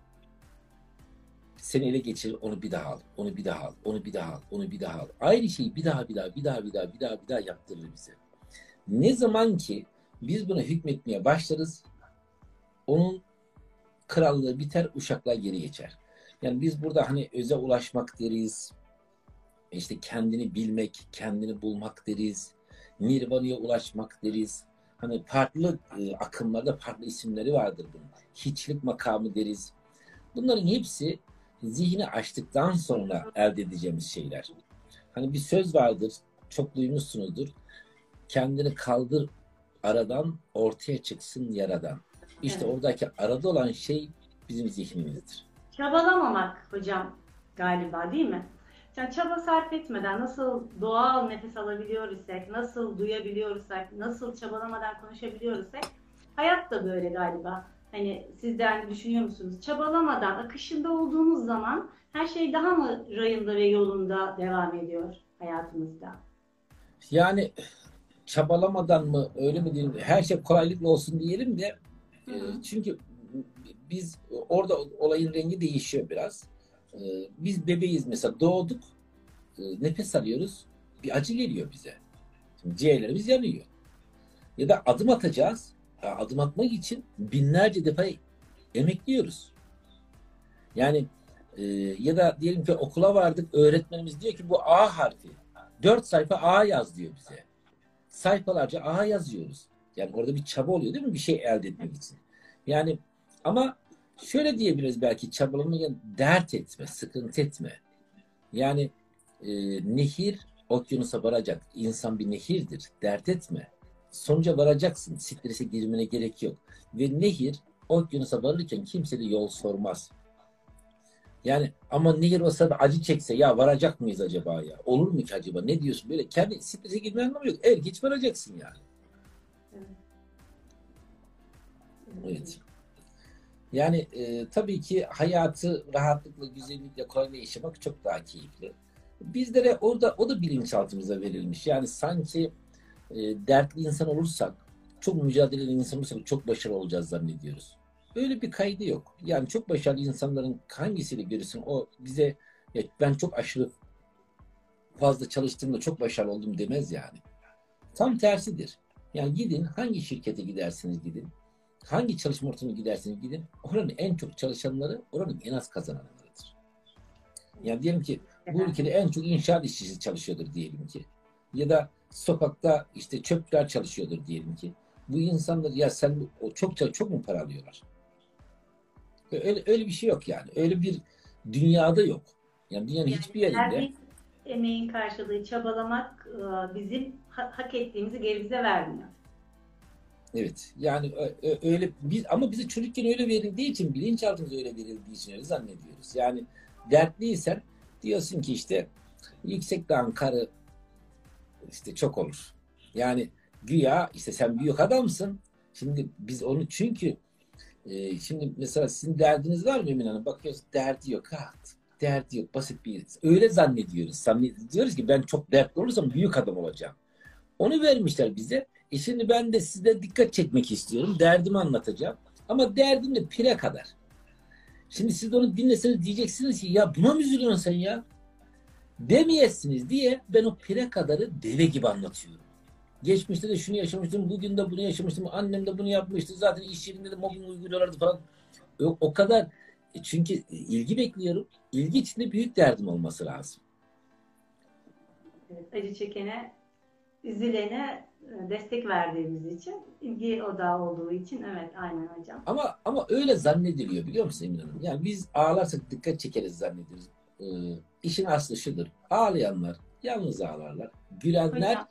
seni ele geçirir, onu bir daha al, onu bir daha al, onu bir daha al, onu bir daha al. Aynı şeyi bir daha bir daha bir daha bir daha bir daha bir daha yaptırır bize. Ne zaman ki biz buna hükmetmeye başlarız, onun krallığı biter, uşaklar geri geçer. Yani biz burada hani öze ulaşmak deriz, işte kendini bilmek, kendini bulmak deriz, nirvana'ya ulaşmak deriz. Hani farklı e, akımlarda farklı isimleri vardır bunun. Hiçlik makamı deriz. Bunların hepsi zihni açtıktan sonra elde edeceğimiz şeyler. Hani bir söz vardır, çok duymuşsunuzdur. Kendini kaldır aradan, ortaya çıksın yaradan. İşte Evet. oradaki arada olan şey bizim zihnimizdir. Çabalamamak hocam galiba değil mi? Yani çaba sarf etmeden nasıl doğal nefes alabiliyor isek, nasıl duyabiliyor isek, nasıl çabalamadan konuşabiliyor isek hayat da böyle galiba. Hani siz de hani düşünüyor musunuz? Çabalamadan, akışında olduğumuz zaman her şey daha mı rayında ve yolunda devam ediyor hayatımızda? Yani çabalamadan mı öyle mi diyelim her şey kolaylıkla olsun diyelim de Hı hı. e, çünkü biz orada olayın rengi değişiyor biraz. E, Biz bebeğiz mesela doğduk e, nefes alıyoruz bir acı geliyor bize. Şimdi ciğerlerimiz yanıyor. Ya da adım atacağız. Adım atmak için binlerce defa emekliyoruz. Yani e, ya da diyelim ki okula vardık öğretmenimiz diyor ki bu A harfi. Dört sayfa A yaz diyor bize. Sayfalarca A yazıyoruz. Yani orada bir çaba oluyor değil mi? Bir şey elde etmek için. Yani ama şöyle diyebiliriz belki çabalamaya dert etme, sıkıntı etme. Yani e, nehir okyanusa varacak. İnsan bir nehirdir. Dert etme. Sonuca varacaksın. Strese girmene gerek yok. Ve nehir okyanusa varırken kimse de yol sormaz. Yani ama nehir o sırada acı çekse ya varacak mıyız acaba ya? Olur mu ki acaba? Ne diyorsun? Böyle kendi strese girme anlamı yok. Evet hiç varacaksın yani. Evet. Yani e, tabii ki hayatı rahatlıkla, güzellikle, kolayla yaşamak çok daha keyifli. Bizlere orada o da bilinçaltımıza verilmiş. Yani sanki e, dertli insan olursak, çok mücadeleli insan olursak çok başarılı olacağız zannediyoruz. Öyle bir kaydı yok. Yani çok başarılı insanların hangisiyle görürsün o bize ya ben çok aşırı fazla çalıştığımda çok başarılı oldum demez yani. Tam tersidir. Yani gidin hangi şirkete gidersiniz gidin. Hangi çalışma ortamına giderseniz gidin, oranın en çok çalışanları oranın en az kazananlarıdır. Yani diyelim ki bu ülkede en çok inşaat işçisi çalışıyordur diyelim ki. Ya da sokakta işte çöpler çalışıyordur diyelim ki. Bu insanlar ya sen o çok çok, mu para alıyorlar? Öyle, öyle bir şey yok yani. Öyle bir dünyada yok. Yani dünyanın Yani hiçbir yerinde servis emeğin karşılığı çabalamak e, bizim ha- hak ettiğimizi geri bize vermiyor. Evet. Yani öyle biz ama bize çocukken öyle verildiği için bilinçaltımıza öyle verildiği için öyle zannediyoruz. Yani dertliysen diyorsun ki işte yüksek dağın karı işte çok olur. Yani güya işte sen büyük adamsın. Şimdi biz onu çünkü e, şimdi mesela sizin derdiniz var mı Emin Hanım? Bakıyoruz derdi yok. Ha, derdi yok. Basit bir öyle zannediyoruz. Zannediyoruz ki ben çok dertli olursam büyük adam olacağım. Onu vermişler bize. E şimdi ben de size dikkat çekmek istiyorum. Derdimi anlatacağım. Ama derdim de pire kadar. Şimdi siz onu dinleseniz diyeceksiniz ki ya buna mı üzülüyorsun sen ya? Demeyesiniz diye ben o pire kadarı deve gibi anlatıyorum. Geçmişte de şunu yaşamıştım, bugün de bunu yaşamıştım, annem de bunu yapmıştı, zaten iş yerinde de mobbing uyguluyorlardı falan. O, o kadar E çünkü ilgi bekliyorum. İlgi içinde büyük derdim olması lazım. Evet, acı çekene, üzülene destek verdiğimiz için, ilgi odağı olduğu için evet aynen hocam. Ama ama öyle zannediliyor biliyor musun Emin Hanım? Yani biz ağlarsak dikkat çekeriz zannederiz. Ee, işin aslı şudur. Ağlayanlar yalnız ağlarlar. Gülenler Hocam,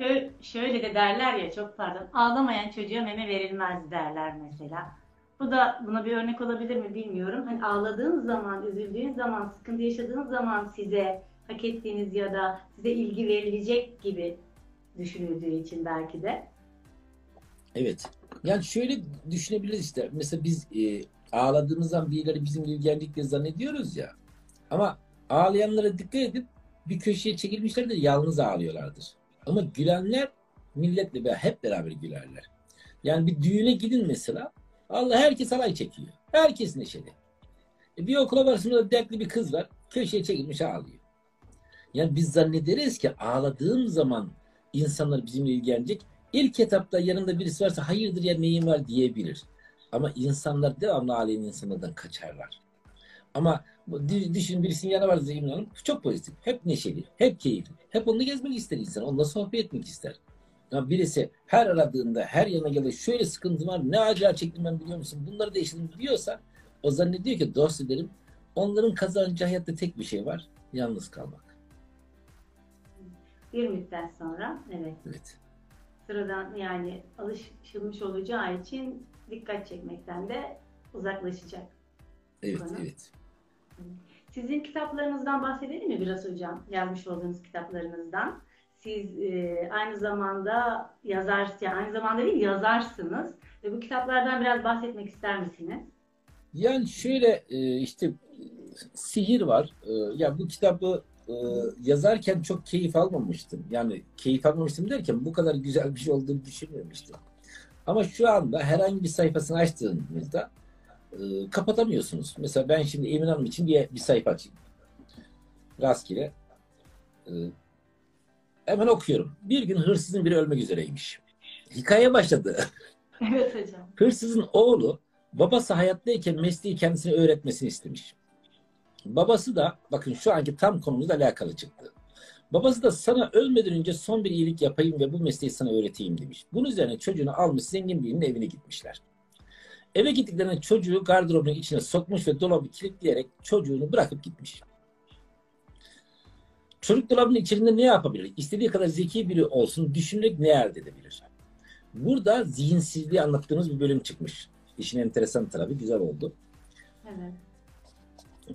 şö- şöyle de derler ya çok pardon. Ağlamayan çocuğa meme verilmez derler mesela. Bu da buna bir örnek olabilir mi bilmiyorum. Hani ağladığın zaman, üzüldüğün zaman, sıkıntı yaşadığın zaman size hak ettiğiniz ya da size ilgi verilecek gibi düşünüldüğü için belki de. Evet. Yani şöyle düşünebiliriz işte. Mesela biz e, ağladığımız zaman birileri bizim ilgilendik zannediyoruz ya. Ama ağlayanlara dikkat edip bir köşeye çekilmişler de yalnız ağlıyorlardır. Ama gülenler milletle beraber, hep beraber gülerler. Yani bir düğüne gidin mesela. Allah herkes alay çekiyor. Herkes neşeli. E, bir okula varsında dertli bir kız var. Köşeye çekilmiş ağlıyor. Yani biz zannederiz ki ağladığım zaman insanlar bizimle ilgilenecek. İlk etapta yanında birisi varsa hayırdır ya neyin var diyebilir. Ama insanlar devamlı ağlayan insanlardan kaçarlar. Ama düşün birisinin yanı var Zeynep Hanım. Çok pozitif. Hep neşeli. Hep keyifli. Hep onunla gezmek ister insan. Onunla sohbet etmek ister. Ama birisi her aradığında her yana gelir şöyle sıkıntı var ne acayip çektim ben biliyor musun? Bunları yaşadım diyorsa o zannediyor ki dost ederim onların kazanacağı hayatta tek bir şey var. Yalnız kalmak. Bir müddet sonra evet Evet. sıradan yani alışılmış olacağı için dikkat çekmekten de uzaklaşacak. Evet, Bana. evet. Sizin kitaplarınızdan bahsedelim mi biraz hocam? Yazmış olduğunuz kitaplarınızdan. Siz e, aynı zamanda yazar, yani aynı zamanda değil yazarsınız ve bu kitaplardan biraz bahsetmek ister misiniz? Yani şöyle e, işte sihir var. E, Ya bu kitabı e, yazarken çok keyif almamıştım. Yani keyif almamıştım derken bu kadar güzel bir şey olduğunu düşünmemiştim. Ama şu anda herhangi bir sayfasını açtığınızda e, kapatamıyorsunuz. Mesela ben şimdi Emin Hanım için bir, bir sayfa açayım. Rastgele. E, hemen okuyorum. Bir gün hırsızın biri ölmek üzereymiş. Hikaye başladı. Evet hocam. Hırsızın oğlu babası hayattayken mesleği kendisine öğretmesini istemiş. Babası da bakın şu anki tam konumuzla alakalı çıktı. Babası da sana ölmeden önce son bir iyilik yapayım ve bu mesleği sana öğreteyim demiş. Bunun üzerine çocuğunu almış zengin birinin evine gitmişler. Eve gittiklerinde çocuğu gardırobun içine sokmuş ve dolabı kilitleyerek çocuğunu bırakıp gitmiş. Çocuk dolabının içerisinde ne yapabilir? İstediği kadar zeki biri olsun düşünerek ne elde edebilir? Burada zihinsizliği anlattığımız bir bölüm çıkmış. İşin enteresan tarafı güzel oldu. Evet.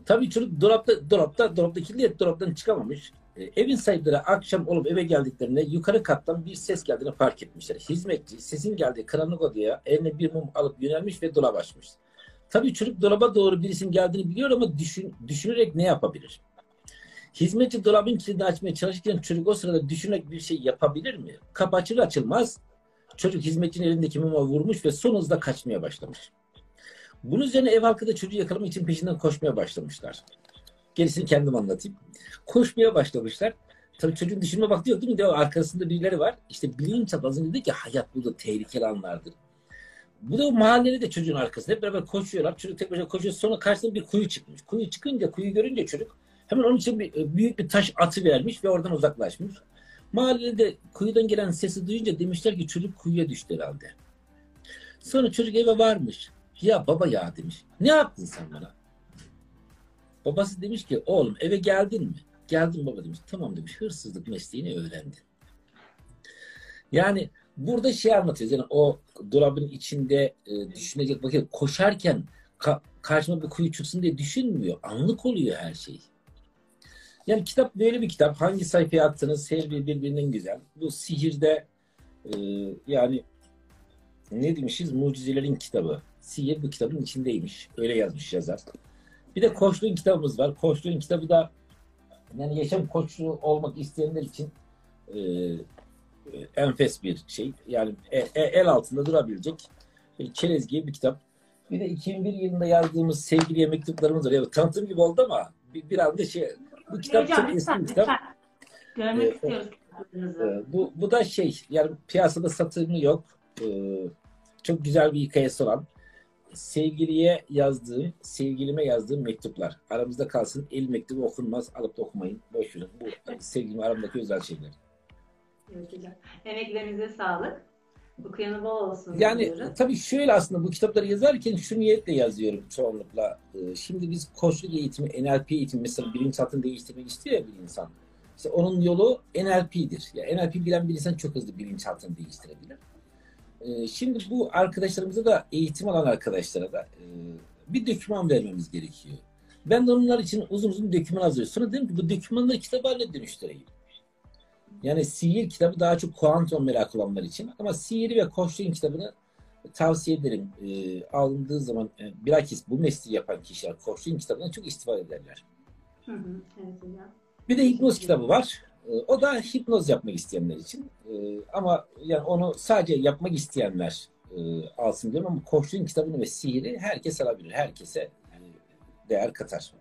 Tabii çocuk dolapta, dolapta, dolapta kilitli dolaptan çıkamamış. E, evin sahipleri akşam olup eve geldiklerinde yukarı kattan bir ses geldiğini fark etmişler. Hizmetçi sesin geldiği karanlık odaya eline bir mum alıp yönelmiş ve dolap açmış. Tabii çocuk dolaba doğru birisinin geldiğini biliyor ama düşün, düşünerek ne yapabilir? Hizmetçi dolabın kilidini açmaya çalışırken çocuk o sırada düşünerek bir şey yapabilir mi? Kapı açılır açılmaz çocuk hizmetçinin elindeki muma vurmuş ve son hızla kaçmaya başlamış. Bunun üzerine ev halkı da çocuğu yakalamak için peşinden koşmaya başlamışlar. Gerisini kendim anlatayım. Koşmaya başlamışlar. Tabii çocuğun düşünme vakti yok değil mi? De, arkasında birileri var. İşte bilinçaltı az önce dedi ki hayat burada tehlikeli anlardır. Bu da o mahalleli de çocuğun arkasında. Hep beraber koşuyorlar. Çocuk tek başına koşuyor. Sonra karşısında bir kuyu çıkmış. Kuyu çıkınca, kuyu görünce çocuk hemen onun için bir, büyük bir taş atı vermiş ve oradan uzaklaşmış. Mahalleli de kuyudan gelen sesi duyunca demişler ki çocuk kuyuya düştü herhalde. Sonra çocuk eve varmış. Ya baba ya demiş. Ne yaptın sen bana? Babası demiş ki oğlum eve geldin mi? Geldim baba demiş. Tamam demiş. Hırsızlık mesleğini öğrendi. Yani burada şey anlatıyoruz. Yani o dolabın içinde e, düşünecek vakit koşarken ka- karşıma bir kuyu çıksın diye düşünmüyor. Anlık oluyor her şey. Yani kitap böyle bir kitap. Hangi sayfaya attınız her bir birbirinden güzel. Bu sihirde e, yani ne demişiz? Mucizelerin kitabı. Sihir bu kitabın içindeymiş. Öyle yazmış yazar. Bir de koçluğun kitabımız var. Koçluğun kitabı da yani yaşam koçluğu olmak isteyenler için e, e, enfes bir şey. Yani e, e, el altında durabilecek çerez gibi bir kitap. Bir de 2001 yılında yazdığımız sevgiliye mektuplarımız var. Yani tanıtım gibi oldu ama bir, bir anda şey bu kitap Hocam, çok eski bir kitap. lütfen. Görmek Evet. istiyoruz. Ee, bu, bu da şey yani piyasada satımı yok. Ee, çok güzel bir hikayesi olan sevgiliye yazdığım, sevgilime yazdığım mektuplar. Aramızda kalsın. El mektubu okunmaz. Alıp da okumayın. Boş verin. Bu sevgilim aramdaki özel şeyler. Hocam. Emeklerinize sağlık. Okuyanı bol olsun Yani diyoruz. tabii şöyle aslında bu kitapları yazarken şu niyetle yazıyorum çoğunlukla. Ee, Şimdi biz koçluk eğitimi, NLP eğitimi mesela bilinçaltını değiştirmek istiyor ya bir insan. İşte onun yolu NLP'dir. Yani NLP bilen bir insan çok hızlı bilinçaltını değiştirebilir. Ee, Şimdi bu arkadaşlarımıza da eğitim alan arkadaşlara da e, bir doküman vermemiz gerekiyor. Ben de onlar için uzun uzun doküman hazırlıyorum. Sonra dedim ki bu dokümanları kitap haline dönüştüreyim. Yani sihir kitabı daha çok kuantum merakı olanlar için. Ama sihir ve koçluğun kitabını tavsiye ederim. Ee, alındığı zaman e, bilakis bu mesleği yapan kişiler koçluğun kitabından çok istifade ederler. Hı hı, evet hocam. Bir de hipnoz kitabı var. Ee, o da hipnoz yapmak isteyenler için. Ee, ama yani onu sadece yapmak isteyenler e, alsın diyorum ama koçluğun kitabını ve sihiri herkes alabilir. Herkese değer katar.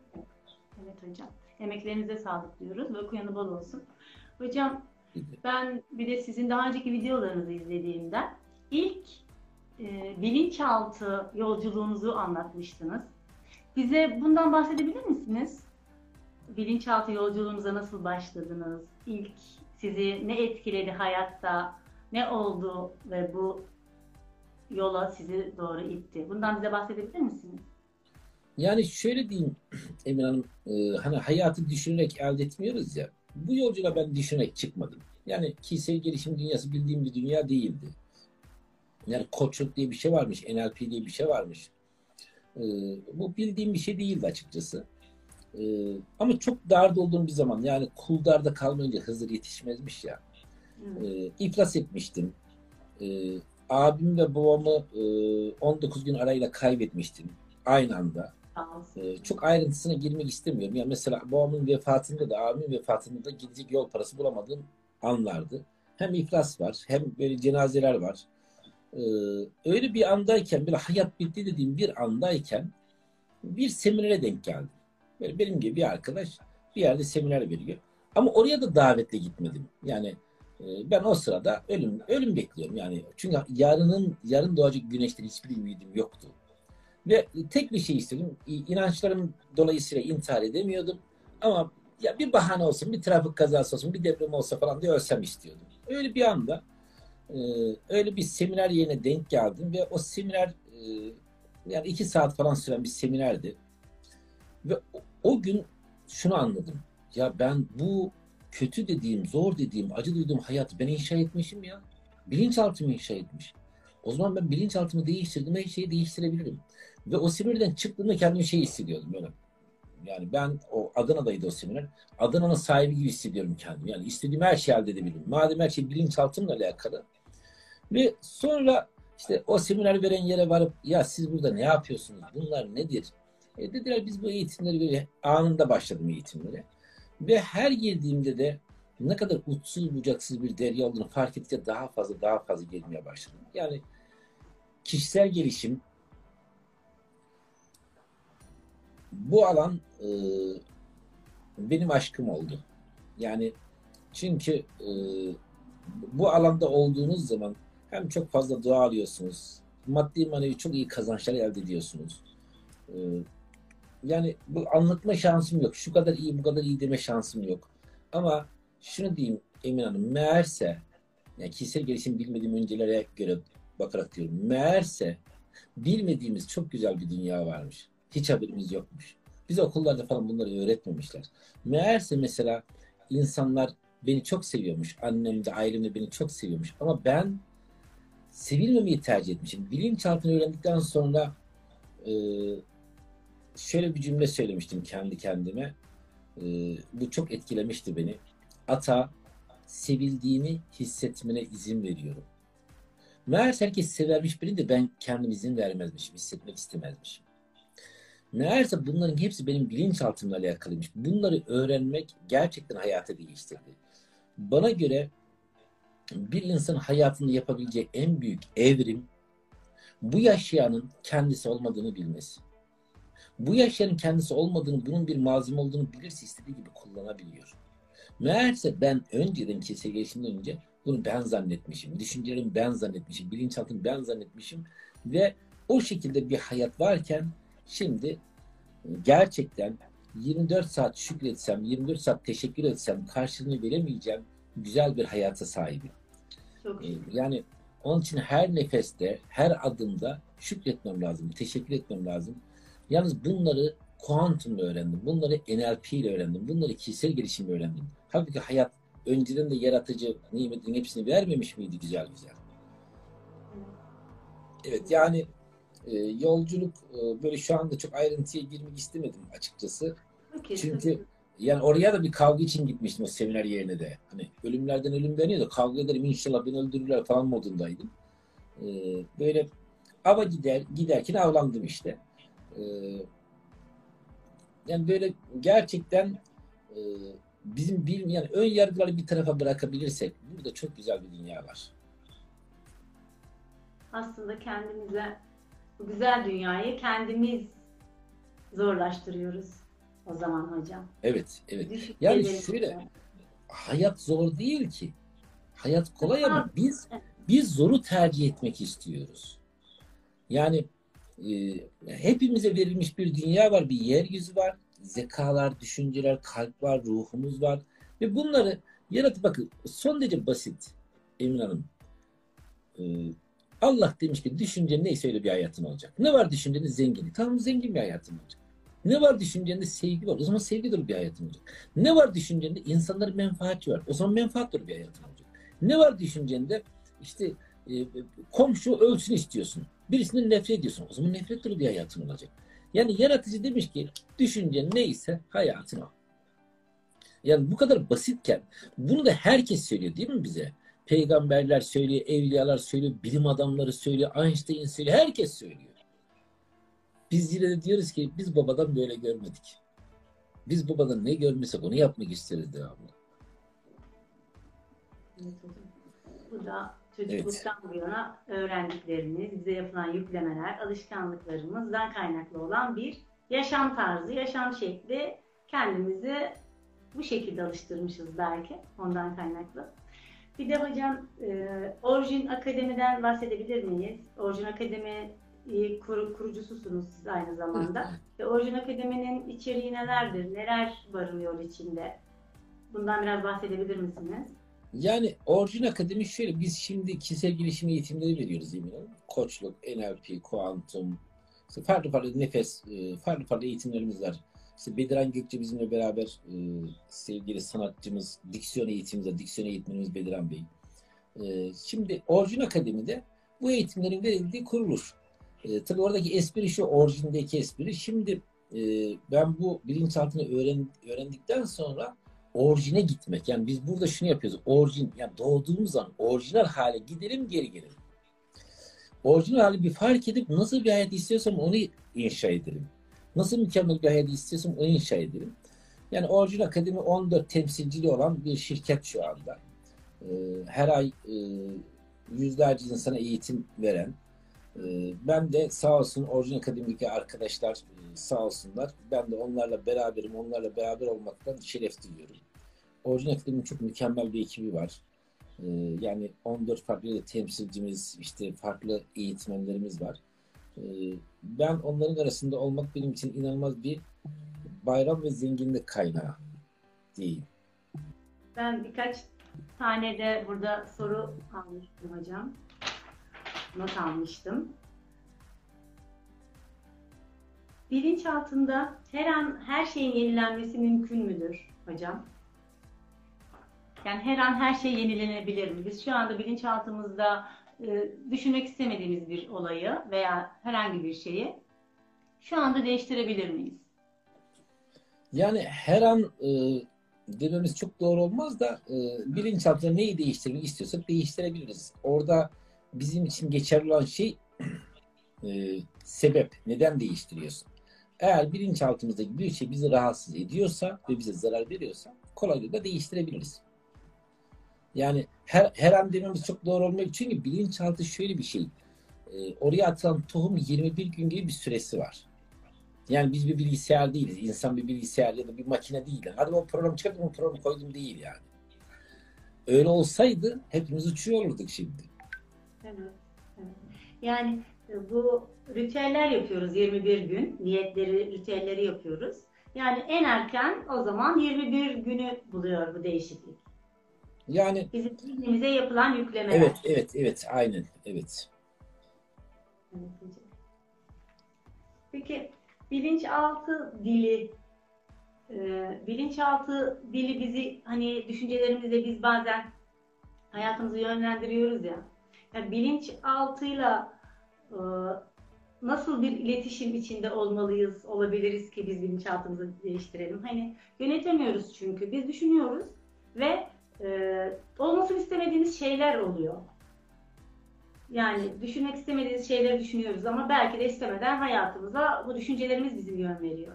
Evet hocam. Emeklerinize sağlık diyoruz ve okuyanı bol olsun. Hocam ben bir de sizin daha önceki videolarınızı izlediğimde ilk e, bilinçaltı yolculuğunuzu anlatmıştınız. Bize bundan bahsedebilir misiniz? Bilinçaltı yolculuğunuza nasıl başladınız? İlk sizi ne etkiledi hayatta? Ne oldu ve bu yola sizi doğru itti? Bundan bize bahsedebilir misiniz? Yani şöyle diyeyim Emin Hanım, e, hani hayatı düşünerek elde etmiyoruz ya. Bu yolculuğa ben düşünerek çıkmadım. Yani kişisel gelişim dünyası bildiğim bir dünya değildi. Yani koçluk diye bir şey varmış, NLP diye bir şey varmış. E, bu bildiğim bir şey değildi açıkçası. E, ama çok darda olduğum bir zaman, yani kuldarda kalmayınca Hızır yetişmezmiş ya. Evet. E, iflas etmiştim. E, abim ve babamı e, 19 gün arayla kaybetmiştim. Aynı anda. Ee, çok ayrıntısına girmek istemiyorum. Yani mesela babamın vefatında da abimin vefatında da gidecek yol parası bulamadığım anlardı. Hem iflas var hem böyle cenazeler var. Ee, öyle bir andayken böyle hayat bitti dediğim bir andayken bir seminere denk geldim. Böyle benim gibi bir arkadaş bir yerde seminer veriyor. Ama oraya da davetle gitmedim. Yani e, ben o sırada ölüm ölüm bekliyorum. Yani çünkü yarının yarın doğacak güneşten hiçbir ümidim yoktu. Ve tek bir şey istedim. İnançlarım dolayısıyla intihar edemiyordum. Ama ya bir bahane olsun, bir trafik kazası olsun, bir deprem olsa falan diye ölsem istiyordum. Öyle bir anda e, öyle bir seminer yerine denk geldim ve o seminer e, yani iki saat falan süren bir seminerdi. Ve o, gün şunu anladım. Ya ben bu kötü dediğim, zor dediğim, acı duyduğum hayatı ben inşa etmişim ya. Bilinçaltımı inşa etmiş. O zaman ben bilinçaltımı değiştirdim, her şeyi değiştirebilirim. Ve o seminerden çıktığımda kendimi şey hissediyordum böyle. Yani ben o Adana'daydı o seminer. Adana'nın sahibi gibi hissediyorum kendimi. Yani istediğim her şeyi elde edebilirim. Madem her şey bilinçaltımla alakalı. Ve sonra işte o seminer veren yere varıp ya siz burada ne yapıyorsunuz? Bunlar nedir? E dediler biz bu eğitimleri böyle anında başladım eğitimlere. Ve her girdiğimde de ne kadar uçsuz bucaksız bir derya olduğunu fark ettikçe daha fazla daha fazla gelmeye başladım. Yani kişisel gelişim bu alan e, benim aşkım oldu. Yani çünkü e, bu alanda olduğunuz zaman hem çok fazla dua alıyorsunuz, maddi manevi çok iyi kazançlar elde ediyorsunuz. E, yani bu anlatma şansım yok. Şu kadar iyi, bu kadar iyi deme şansım yok. Ama şunu diyeyim Emin Hanım, meğerse yani kişisel gelişim bilmediğim öncelere göre bakarak diyorum. Meğerse bilmediğimiz çok güzel bir dünya varmış. Hiç haberimiz yokmuş. Biz okullarda falan bunları öğretmemişler. Meğerse mesela insanlar beni çok seviyormuş. Annem de ailem de beni çok seviyormuş. Ama ben sevilmemeyi tercih etmişim. Bilinçaltını öğrendikten sonra e, şöyle bir cümle söylemiştim kendi kendime. E, bu çok etkilemişti beni. Ata sevildiğini hissetmene izin veriyorum. Meğerse herkes severmiş biri de ben kendim izin vermezmişim, hissetmek istemezmişim. Meğerse bunların hepsi benim bilinçaltımla alakalıymış. Bunları öğrenmek gerçekten hayatı değiştirdi. Bana göre bir insan hayatında yapabileceği en büyük evrim bu yaşayanın kendisi olmadığını bilmesi. Bu yaşayanın kendisi olmadığını, bunun bir malzeme olduğunu bilirse istediği gibi kullanabiliyor. Meğerse ben önceden kişisel gelişimden önce bunu ben zannetmişim. Düşüncelerimi ben zannetmişim. Bilinçaltımı ben zannetmişim. Ve o şekilde bir hayat varken şimdi gerçekten 24 saat şükretsem, 24 saat teşekkür etsem karşılığını veremeyeceğim güzel bir hayata sahibim. Çok şükür. Yani onun için her nefeste, her adımda şükretmem lazım, teşekkür etmem lazım. Yalnız bunları kuantumla öğrendim, bunları NLP ile öğrendim, bunları kişisel gelişimle öğrendim. Halbuki hayat önceden de yaratıcı nimetin hepsini vermemiş miydi güzel güzel? Evet yani e, yolculuk e, böyle şu anda çok ayrıntıya girmek istemedim açıkçası. Okey, Çünkü yani oraya da bir kavga için gitmiştim o seminer yerine de. Hani ölümlerden ölüm deniyor da kavga ederim inşallah beni öldürürler falan modundaydım. Ee, böyle ava gider giderken avlandım işte. Ee, yani böyle gerçekten e, bizim bir yani ön yargıları bir tarafa bırakabilirsek burada çok güzel bir dünya var. aslında kendimize bu güzel dünyayı kendimiz zorlaştırıyoruz o zaman hocam. Evet, evet. Düşüncelerimizi- Yani şöyle, hayat zor değil ki. Hayat kolay ama biz biz zoru tercih etmek istiyoruz. Yani e, hepimize verilmiş bir dünya var, bir yeryüzü var, zekalar, düşünceler, kalp var, ruhumuz var ve bunları yaratıp bakın son derece basit Emin Hanım. E, Allah demiş ki düşüncen neyse öyle bir hayatın olacak. Ne var düşüncenin zenginlik? Tamam zengin bir hayatın olacak. Ne var düşüncende sevgi var. O zaman sevgi dolu bir hayatın olacak. Ne var düşüncende insanların menfaati var. O zaman menfaat dolu bir hayatın olacak. Ne var düşüncende işte e, komşu ölsün istiyorsun. Birisinden nefret ediyorsun. O zaman nefret dolu bir hayatın olacak. Yani yaratıcı demiş ki düşüncen neyse hayatın o. Yani bu kadar basitken bunu da herkes söylüyor değil mi bize? Peygamberler söylüyor, evliyalar söylüyor, bilim adamları söylüyor, Einstein söylüyor, herkes söylüyor. Biz yine de diyoruz ki biz babadan böyle görmedik. Biz babadan ne görmesek onu yapmak isteriz devamlı. Evet çocukluktan bu yana öğrendiklerimiz, bize yapılan yüklemeler, alışkanlıklarımızdan kaynaklı olan bir yaşam tarzı, yaşam şekli kendimizi bu şekilde alıştırmışız belki ondan kaynaklı. Bir de hocam e, Orjin Akademi'den bahsedebilir miyiz? Orjin Akademi e, kur- kurucususunuz siz aynı zamanda. Ve Orjin Akademi'nin içeriği nelerdir? Neler barınıyor içinde? Bundan biraz bahsedebilir misiniz? Yani orijin akademi şöyle biz şimdi kişisel gelişim eğitimleri veriyoruz eminim. Koçluk, NLP, kuantum, işte farklı farklı nefes, e, farklı farklı eğitimlerimiz var. İşte Bediran Gökçe bizimle beraber e, sevgili sanatçımız, diksiyon eğitimimiz, diksiyon eğitmenimiz Bediran Bey. E, şimdi orijin akademide bu eğitimlerin verildiği kuruluş. E, tabii oradaki espri şu, orijindeki espri. Şimdi ben bu bilinçaltını öğren, öğrendikten sonra orijine gitmek. Yani biz burada şunu yapıyoruz. Orijin, yani doğduğumuz an orijinal hale gidelim geri gelelim. Orijinal hali bir fark edip nasıl bir hayat istiyorsam onu inşa edelim. Nasıl mükemmel bir hayat istiyorsam onu inşa edelim. Yani Orijin Akademi 14 temsilcili olan bir şirket şu anda. Ee, her ay e, yüzlerce insana eğitim veren. Ee, ben de sağ olsun Orijin Akademi'deki arkadaşlar e, sağ olsunlar. Ben de onlarla beraberim. Onlarla beraber olmaktan şeref duyuyorum. Orijin Akademi'nin çok mükemmel bir ekibi var. Ee, yani 14 farklı temsilcimiz, işte farklı eğitmenlerimiz var. Ee, ben onların arasında olmak benim için inanılmaz bir bayram ve zenginlik kaynağı değil. Ben birkaç tane de burada soru almıştım hocam. Not almıştım. bilinçaltında her an her şeyin yenilenmesi mümkün müdür hocam? Yani her an her şey yenilenebilir mi? Biz şu anda bilinçaltımızda e, düşünmek istemediğimiz bir olayı veya herhangi bir şeyi şu anda değiştirebilir miyiz? Yani her an e, dememiz çok doğru olmaz da e, bilinçaltında neyi değiştirmek istiyorsak değiştirebiliriz. Orada bizim için geçerli olan şey e, sebep. Neden değiştiriyorsun? Eğer bilinçaltımızdaki bir şey bizi rahatsız ediyorsa ve bize zarar veriyorsa kolaylıkla değiştirebiliriz. Yani her, her an dememiz çok doğru olmuyor. Çünkü bilinçaltı şöyle bir şey. E, oraya atılan tohum 21 gün gibi bir süresi var. Yani biz bir bilgisayar değiliz. İnsan bir bilgisayar ya da bir makine değil. Hadi o programı çıkardım o programı koydum değil yani. Öyle olsaydı hepimiz uçuyor olurduk şimdi. Evet. Yani bu ritüeller yapıyoruz 21 gün. Niyetleri, ritüelleri yapıyoruz. Yani en erken o zaman 21 günü buluyor bu değişiklik. Yani Bizim zihnimize yapılan yüklemeler. evet evet evet aynen evet. Peki bilinçaltı dili e, bilinçaltı dili bizi hani düşüncelerimizle biz bazen hayatımızı yönlendiriyoruz ya. Yani bilinçaltıyla e, nasıl bir iletişim içinde olmalıyız, olabiliriz ki biz bilinçaltımızı değiştirelim. Hani yönetemiyoruz çünkü. Biz düşünüyoruz ve e, olmasını istemediğimiz şeyler oluyor. Yani düşünmek istemediğimiz şeyleri düşünüyoruz ama belki de istemeden hayatımıza bu düşüncelerimiz bizi yön veriyor.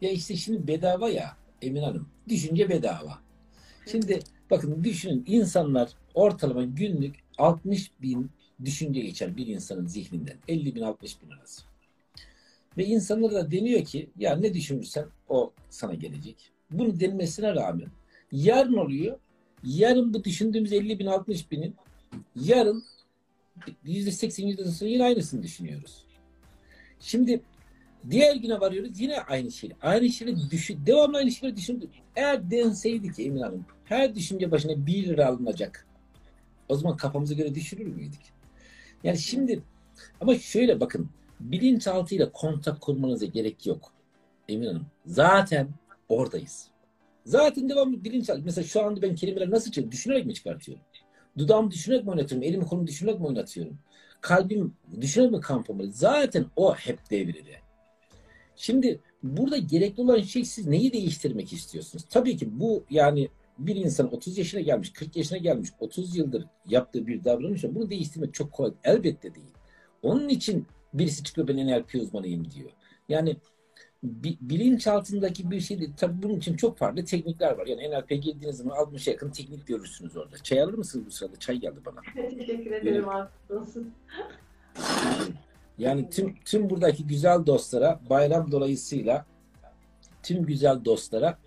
Ya işte şimdi bedava ya Emin Hanım. Düşünce bedava. Şimdi bakın düşünün insanlar ortalama günlük 60 bin düşünce geçer bir insanın zihninden. 50 bin 60 bin arası. Ve insanlara da deniyor ki ya ne düşünürsen o sana gelecek. Bunu denmesine rağmen yarın oluyor. Yarın bu düşündüğümüz 50 bin 60 binin yarın %80 yüzde sonra yine aynısını düşünüyoruz. Şimdi diğer güne varıyoruz yine aynı şey. Aynı şeyleri düşün, devamlı aynı şeyleri düşündük. Eğer denseydi ki Emin Hanım her düşünce başına 1 lira alınacak. O zaman kafamıza göre düşürür müydük? Yani şimdi ama şöyle bakın bilinçaltıyla kontak kurmanıza gerek yok. Emin Hanım. Zaten oradayız. Zaten devamlı bilinçaltı. Mesela şu anda ben kelimeleri nasıl çıkıyorum? Düşünerek mi çıkartıyorum? Dudağımı düşünerek mi oynatıyorum? Elimi kolumu düşünerek mi oynatıyorum? Kalbim düşünerek mi kampamalı? Zaten o hep devrede. Şimdi burada gerekli olan şey siz neyi değiştirmek istiyorsunuz? Tabii ki bu yani bir insan 30 yaşına gelmiş, 40 yaşına gelmiş, 30 yıldır yaptığı bir davranış bunu değiştirmek çok kolay. Elbette değil. Onun için birisi çıkıyor ben NLP uzmanıyım diyor. Yani bi, bilinçaltındaki bir şey değil. Tabii bunun için çok farklı teknikler var. Yani NLP'ye girdiğiniz zaman 60'a yakın teknik görürsünüz orada. Çay alır mısınız bu sırada? Çay geldi bana. Teşekkür ederim olsun. Yani tüm tüm buradaki güzel dostlara bayram dolayısıyla tüm güzel dostlara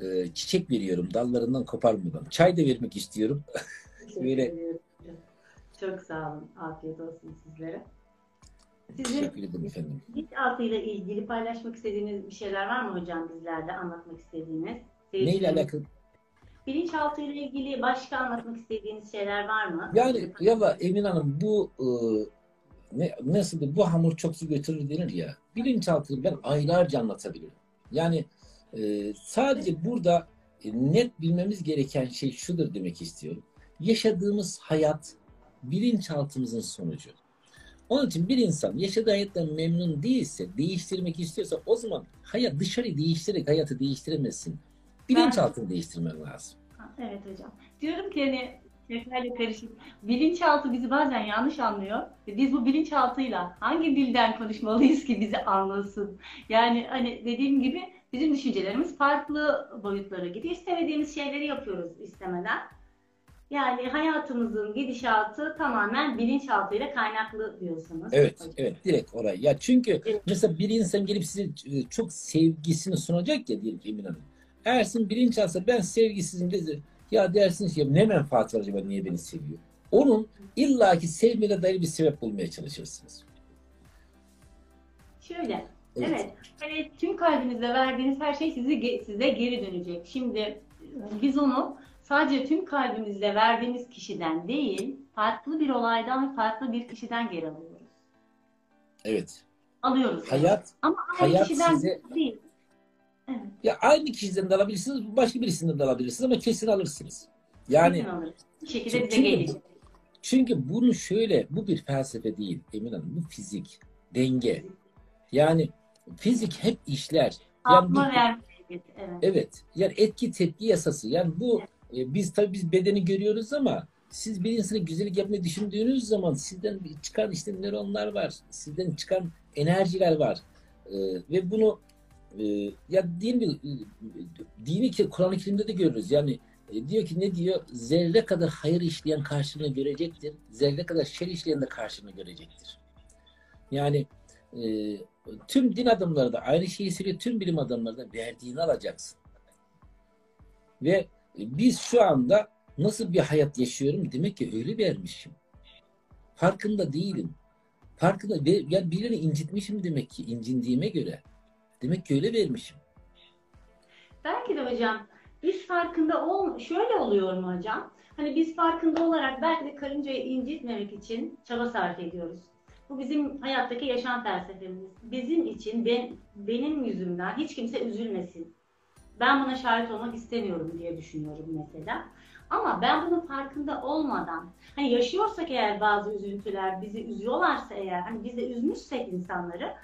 e, çiçek veriyorum dallarından koparmadan. Çay da vermek istiyorum. Böyle-. Çok sağ olun. Afiyet olsun sizlere. Sizin Teşekkür ederim efendim. bilinçaltıyla ilgili paylaşmak istediğiniz bir şeyler var mı hocam bizlerle anlatmak istediğiniz? Neyle alakalı? Bilinçaltıyla ilgili başka anlatmak istediğiniz şeyler var mı? Yani ya Emin Hanım bu e, ne, nasıl bu hamur çok su götürür denir ya. Bilinçaltını ben aylarca anlatabilirim. Yani e, sadece burada e, net bilmemiz gereken şey şudur demek istiyorum. Yaşadığımız hayat bilinçaltımızın sonucu. Onun için bir insan yaşadığı hayattan memnun değilse, değiştirmek istiyorsa o zaman hayat dışarıyı değiştirerek hayatı değiştiremezsin. Bilinçaltını değiştirmen lazım. Evet hocam. Diyorum ki hani şekerle karışık. Bilinçaltı bizi bazen yanlış anlıyor. Ve biz bu bilinçaltıyla hangi dilden konuşmalıyız ki bizi anlasın? Yani hani dediğim gibi bizim düşüncelerimiz farklı boyutlara gidiyor. İstemediğimiz şeyleri yapıyoruz istemeden. Yani hayatımızın gidişatı tamamen bilinçaltıyla kaynaklı diyorsunuz. Evet, hocam. evet direkt oraya. Ya çünkü Evet. mesela bir insan gelip size e, çok sevgisini sunacak ya diyelim ki Emin Hanım. Eğer sizin bilinçaltı ben sevgisizim dedi. Ya dersiniz ki ne menfaat var acaba niye beni seviyor? Onun illaki sevmene dair bir sebep bulmaya çalışırsınız. Şöyle, evet. Hani tüm kalbinizle verdiğiniz her şey sizi size geri dönecek. Şimdi biz onu sadece tüm kalbimizle verdiğimiz kişiden değil, farklı bir olaydan, farklı bir kişiden geri alıyoruz. Evet. alıyoruz. Hayat Ama aynı hayat kişiden size- değil. Evet. ya aynı kişiden de alabilirsiniz, başka birisinden de alabilirsiniz ama kesin alırsınız. Yani kesin alırız. Bir şekilde bize Çünkü- gelecek. Çünkü bunu şöyle, bu bir felsefe değil Emin Hanım, bu fizik, denge. Yani fizik hep işler. Yani Atma bir- verme. Evet. evet. evet, yani etki tepki yasası. Yani bu e, biz tabii biz bedeni görüyoruz ama siz bir insana güzellik yapmayı düşündüğünüz zaman sizden çıkan işte nöronlar var, sizden çıkan enerjiler var. E, ve bunu e, ya dini, dini ki Kur'an-ı Kerim'de de görürüz. Yani e, diyor ki ne diyor? Zerre kadar hayır işleyen karşılığını görecektir. Zerre kadar şer işleyen de karşılığını görecektir. Yani e, tüm din adamları da aynı şeyi söylüyor. Tüm bilim adamları da verdiğini alacaksın. Ve e, biz şu anda nasıl bir hayat yaşıyorum? Demek ki öyle vermişim. Farkında değilim. Farkında ya birini incitmişim demek ki incindiğime göre. Demek ki öyle vermişim. Belki de hocam biz farkında ol şöyle oluyor mu hocam? Hani biz farkında olarak belki de karıncayı incitmemek için çaba sarf ediyoruz. Bu bizim hayattaki yaşam felsefemiz. Bizim için ben benim yüzümden hiç kimse üzülmesin. Ben buna şahit olmak istemiyorum diye düşünüyorum mesela. Ama ben bunun farkında olmadan, hani yaşıyorsak eğer bazı üzüntüler bizi üzüyorlarsa eğer, hani biz de üzmüşsek insanları,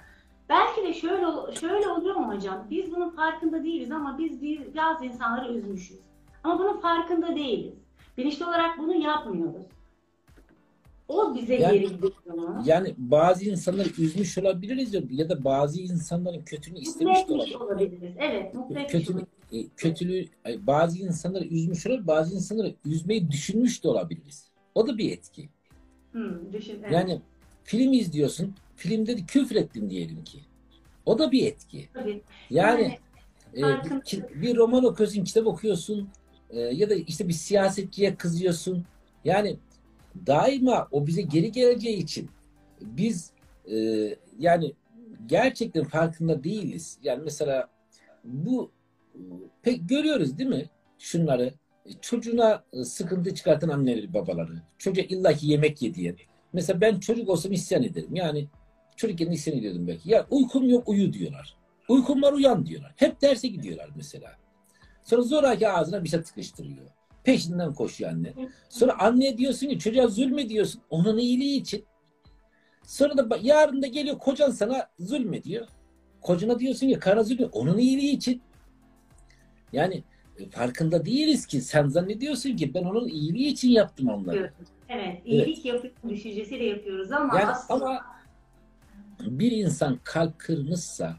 belki de şöyle şöyle oluyor mu hocam? Biz bunun farkında değiliz ama biz bir- bazı insanları üzmüşüz. Ama bunun farkında değiliz. Bilinçli olarak bunu yapmıyoruz. O bize Yani- geri gidiyor. Yani bazı insanları üzmüş olabiliriz ya, ya da bazı insanların kötülüğünü istemiş de olabiliriz. Evet, mutlu olabiliriz. e, kötülüğü ay, bazı insanları üzmüş olabilir, bazı insanları üzmeyi düşünmüş de olabiliriz. O da bir etki. Hmm, düşün, evet. Yani film izliyorsun, filmde de küfür ettin diyelim ki. O da bir etki. Tabii. Yani e, farkında- ki- bir roman okuyorsun, kitap okuyorsun e, ya da işte bir siyasetçiye kızıyorsun. Yani daima o bize geri geleceği için biz e, yani gerçekten farkında değiliz. Yani mesela bu pek görüyoruz değil mi? Şunları E, çocuğuna e, sıkıntı çıkartan anneleri babaları. Çocuğa illaki yemek yediyen. Mesela ben çocuk olsam isyan ederim. Yani çocukken isyan ediyordum belki. Ya uykum yok uyu diyorlar. Uykum var uyan diyorlar. Hep derse gidiyorlar mesela. Sonra zoraki ağzına bir şey tıkıştırıyor. Peşinden koşuyor anne. Sonra anneye diyorsun ki çocuğa zulme diyorsun. Onun iyiliği için. Sonra da yarın da geliyor kocan sana zulme diyor. Kocana diyorsun ki karına zulme. Onun iyiliği için. Yani e, farkında değiliz ki. Sen zannediyorsun ki ben onun iyiliği için yaptım onları. Evet, iyilik yapıyoruz, düşüncesiyle yapıyoruz ama Yani aslında ama bir insan kalp kırmışsa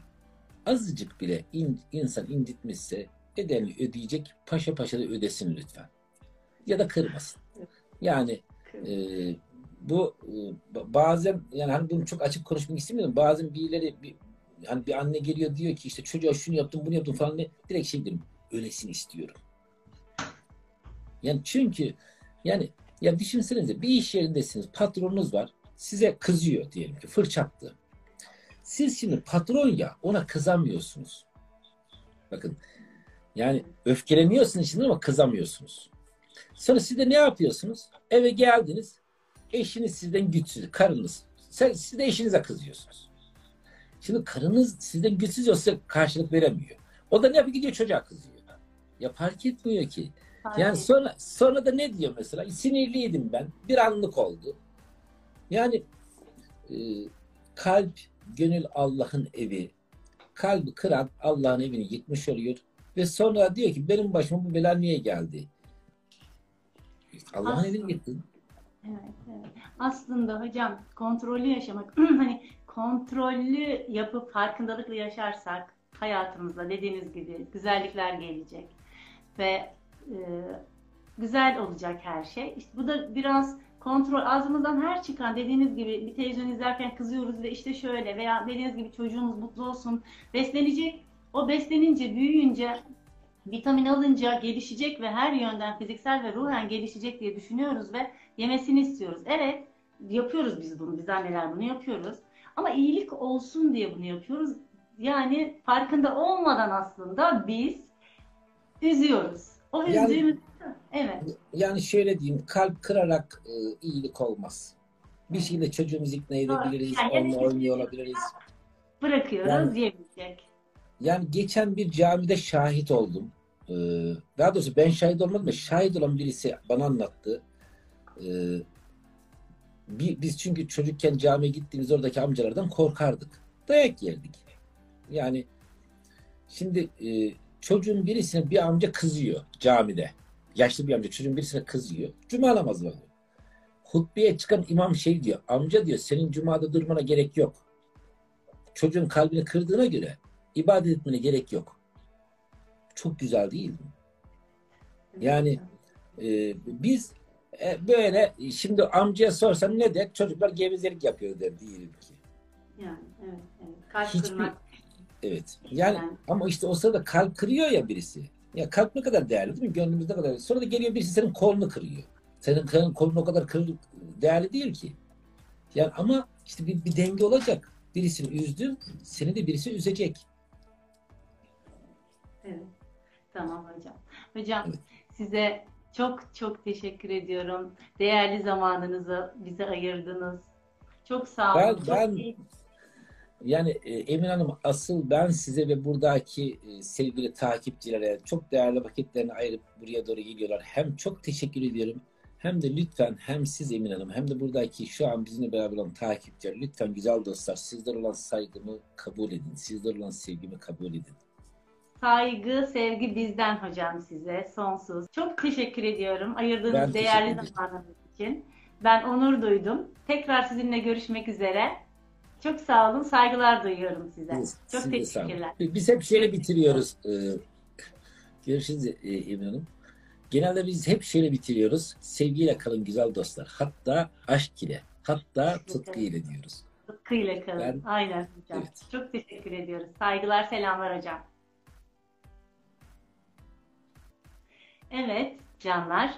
azıcık bile in- insan incitmişse bedelini ödeyecek paşa paşa da ödesin lütfen. Ya da kırmasın. Yani e, bu e, ba- bazen yani hani bunu çok açık konuşmak istemiyorum. Bazen birileri bir, hani bir anne geliyor diyor ki işte çocuğa şunu yaptım bunu yaptım falan diye direkt şey derim. Ölesini istiyorum. Yani çünkü yani ya düşünsenize bir iş yerindesiniz. Patronunuz var. Size kızıyor diyelim ki fırçattı. Siz şimdi patron ya ona kızamıyorsunuz. Bakın yani öfkeleniyorsunuz şimdi ama kızamıyorsunuz. Sonra siz de ne yapıyorsunuz? Eve geldiniz. Eşiniz sizden güçsüz. Karınız. Sen, siz de eşinize kızıyorsunuz. Şimdi karınız sizden güçsüz olsa karşılık veremiyor. O da ne yapıyor? Gidiyor çocuğa kızıyor. Ya fark etmiyor ki. fark Yani et- sonra sonra da ne diyor mesela? Sinirliydim ben. Bir anlık oldu. Yani e, kalp, gönül Allah'ın evi. Kalbi kıran Allah'ın evini yıkmış oluyor. Ve sonra diyor ki benim başıma bu bela niye geldi? Allah'ın Aslında- evini yıktın. Evet, evet. Aslında hocam kontrollü yaşamak, hani kontrollü yapıp farkındalıkla yaşarsak hayatımızda dediğiniz gibi güzellikler gelecek ve e, güzel olacak her şey. İşte bu da biraz kontrol ağzımızdan her çıkan dediğiniz gibi bir televizyon izlerken kızıyoruz ve işte şöyle veya dediğiniz gibi çocuğumuz mutlu olsun beslenecek. O beslenince büyüyünce vitamin alınca gelişecek ve her yönden fiziksel ve ruhen gelişecek diye düşünüyoruz ve yemesini istiyoruz. Evet, yapıyoruz biz bunu. Biz anneler bunu yapıyoruz. Ama iyilik olsun diye bunu yapıyoruz. Yani farkında olmadan aslında biz üzüyoruz. O Yani- üzdüğümüz evet. Yani şöyle diyeyim kalp kırarak e, iyilik olmaz. Bir şeyle çocuğumuzu ikna edebiliriz, Yani onunla oynuyor olabiliriz. bırakıyoruz Yani- yemeyecek. Yani geçen bir camide şahit oldum. Ee, daha doğrusu ben şahit olmadım da şahit olan birisi bana anlattı. Ee, bi- biz çünkü çocukken camiye gittiğimiz oradaki amcalardan korkardık. Dayak yerdik. Yani şimdi e, çocuğun birisine bir amca kızıyor camide. Yaşlı bir amca çocuğun birisine kızıyor. Cuma namazı var. Hutbeye çıkan imam şey diyor. Amca diyor senin cumada durmana gerek yok. Çocuğun kalbini kırdığına göre ibadet etmene gerek yok. Çok güzel değil mi? Yani e, biz e, böyle şimdi amcaya sorsan ne der? Çocuklar gevezelik yapıyor der diyelim ki. yani evet, evet. Kalp Hiçbir- kırmak. Evet. Yani Yani. ama işte o sırada kalp kırıyor ya birisi. Ya kalp ne kadar değerli değil mi? Gönlümüz ne kadar. Sonra da geliyor birisi senin kolunu kırıyor. Senin, senin kolun o kadar kır, değerli değil ki. Yani ama işte bir, bir denge olacak. Birisini üzdün, seni de birisi üzecek. Evet. Tamam hocam. Hocam Evet. size çok çok teşekkür ediyorum. Değerli zamanınızı bize ayırdınız. Çok sağ olun. Ben- Çok ben- iyi- Yani e, Emin Hanım asıl ben size ve buradaki e, sevgili takipçilere çok değerli vakitlerini ayırıp buraya doğru geliyorlar. Hem çok teşekkür ediyorum hem de lütfen hem siz Emin Hanım hem de buradaki şu an bizimle beraber olan takipçiler lütfen güzel dostlar sizler olan saygımı kabul edin. Sizler olan sevgimi kabul edin. Saygı, sevgi bizden hocam size sonsuz. Çok teşekkür ediyorum ayırdığınız Ben değerli zamanınız için. Ben onur duydum. Tekrar sizinle görüşmek üzere. Çok sağ olun. Saygılar duyuyorum size. Siz- Çok siz teşekkürler. Biz hep şöyle bitiriyoruz. e, görüşürüz e, Emin Hanım. Genelde biz hep şöyle bitiriyoruz. Sevgiyle kalın güzel dostlar. Hatta aşk ile. Hatta tutku ile diyoruz. Tıpkıyla kalın. Ben- Aynen hocam. Evet. Çok teşekkür ediyoruz. Saygılar, selamlar hocam. Evet canlar.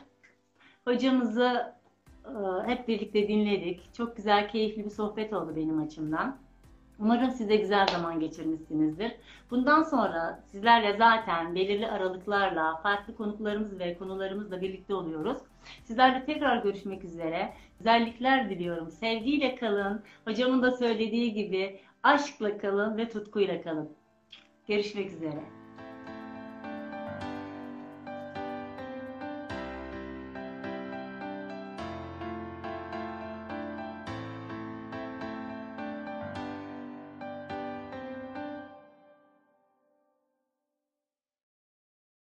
Hocamızı e, hep birlikte dinledik. Çok güzel, keyifli bir sohbet oldu benim açımdan. Umarım siz de güzel zaman geçirmişsinizdir. Bundan sonra sizlerle zaten belirli aralıklarla farklı konuklarımız ve konularımızla birlikte oluyoruz. Sizlerle tekrar görüşmek üzere. Güzellikler diliyorum. Sevgiyle kalın. Hocamın da söylediği gibi aşkla kalın ve tutkuyla kalın. Görüşmek üzere.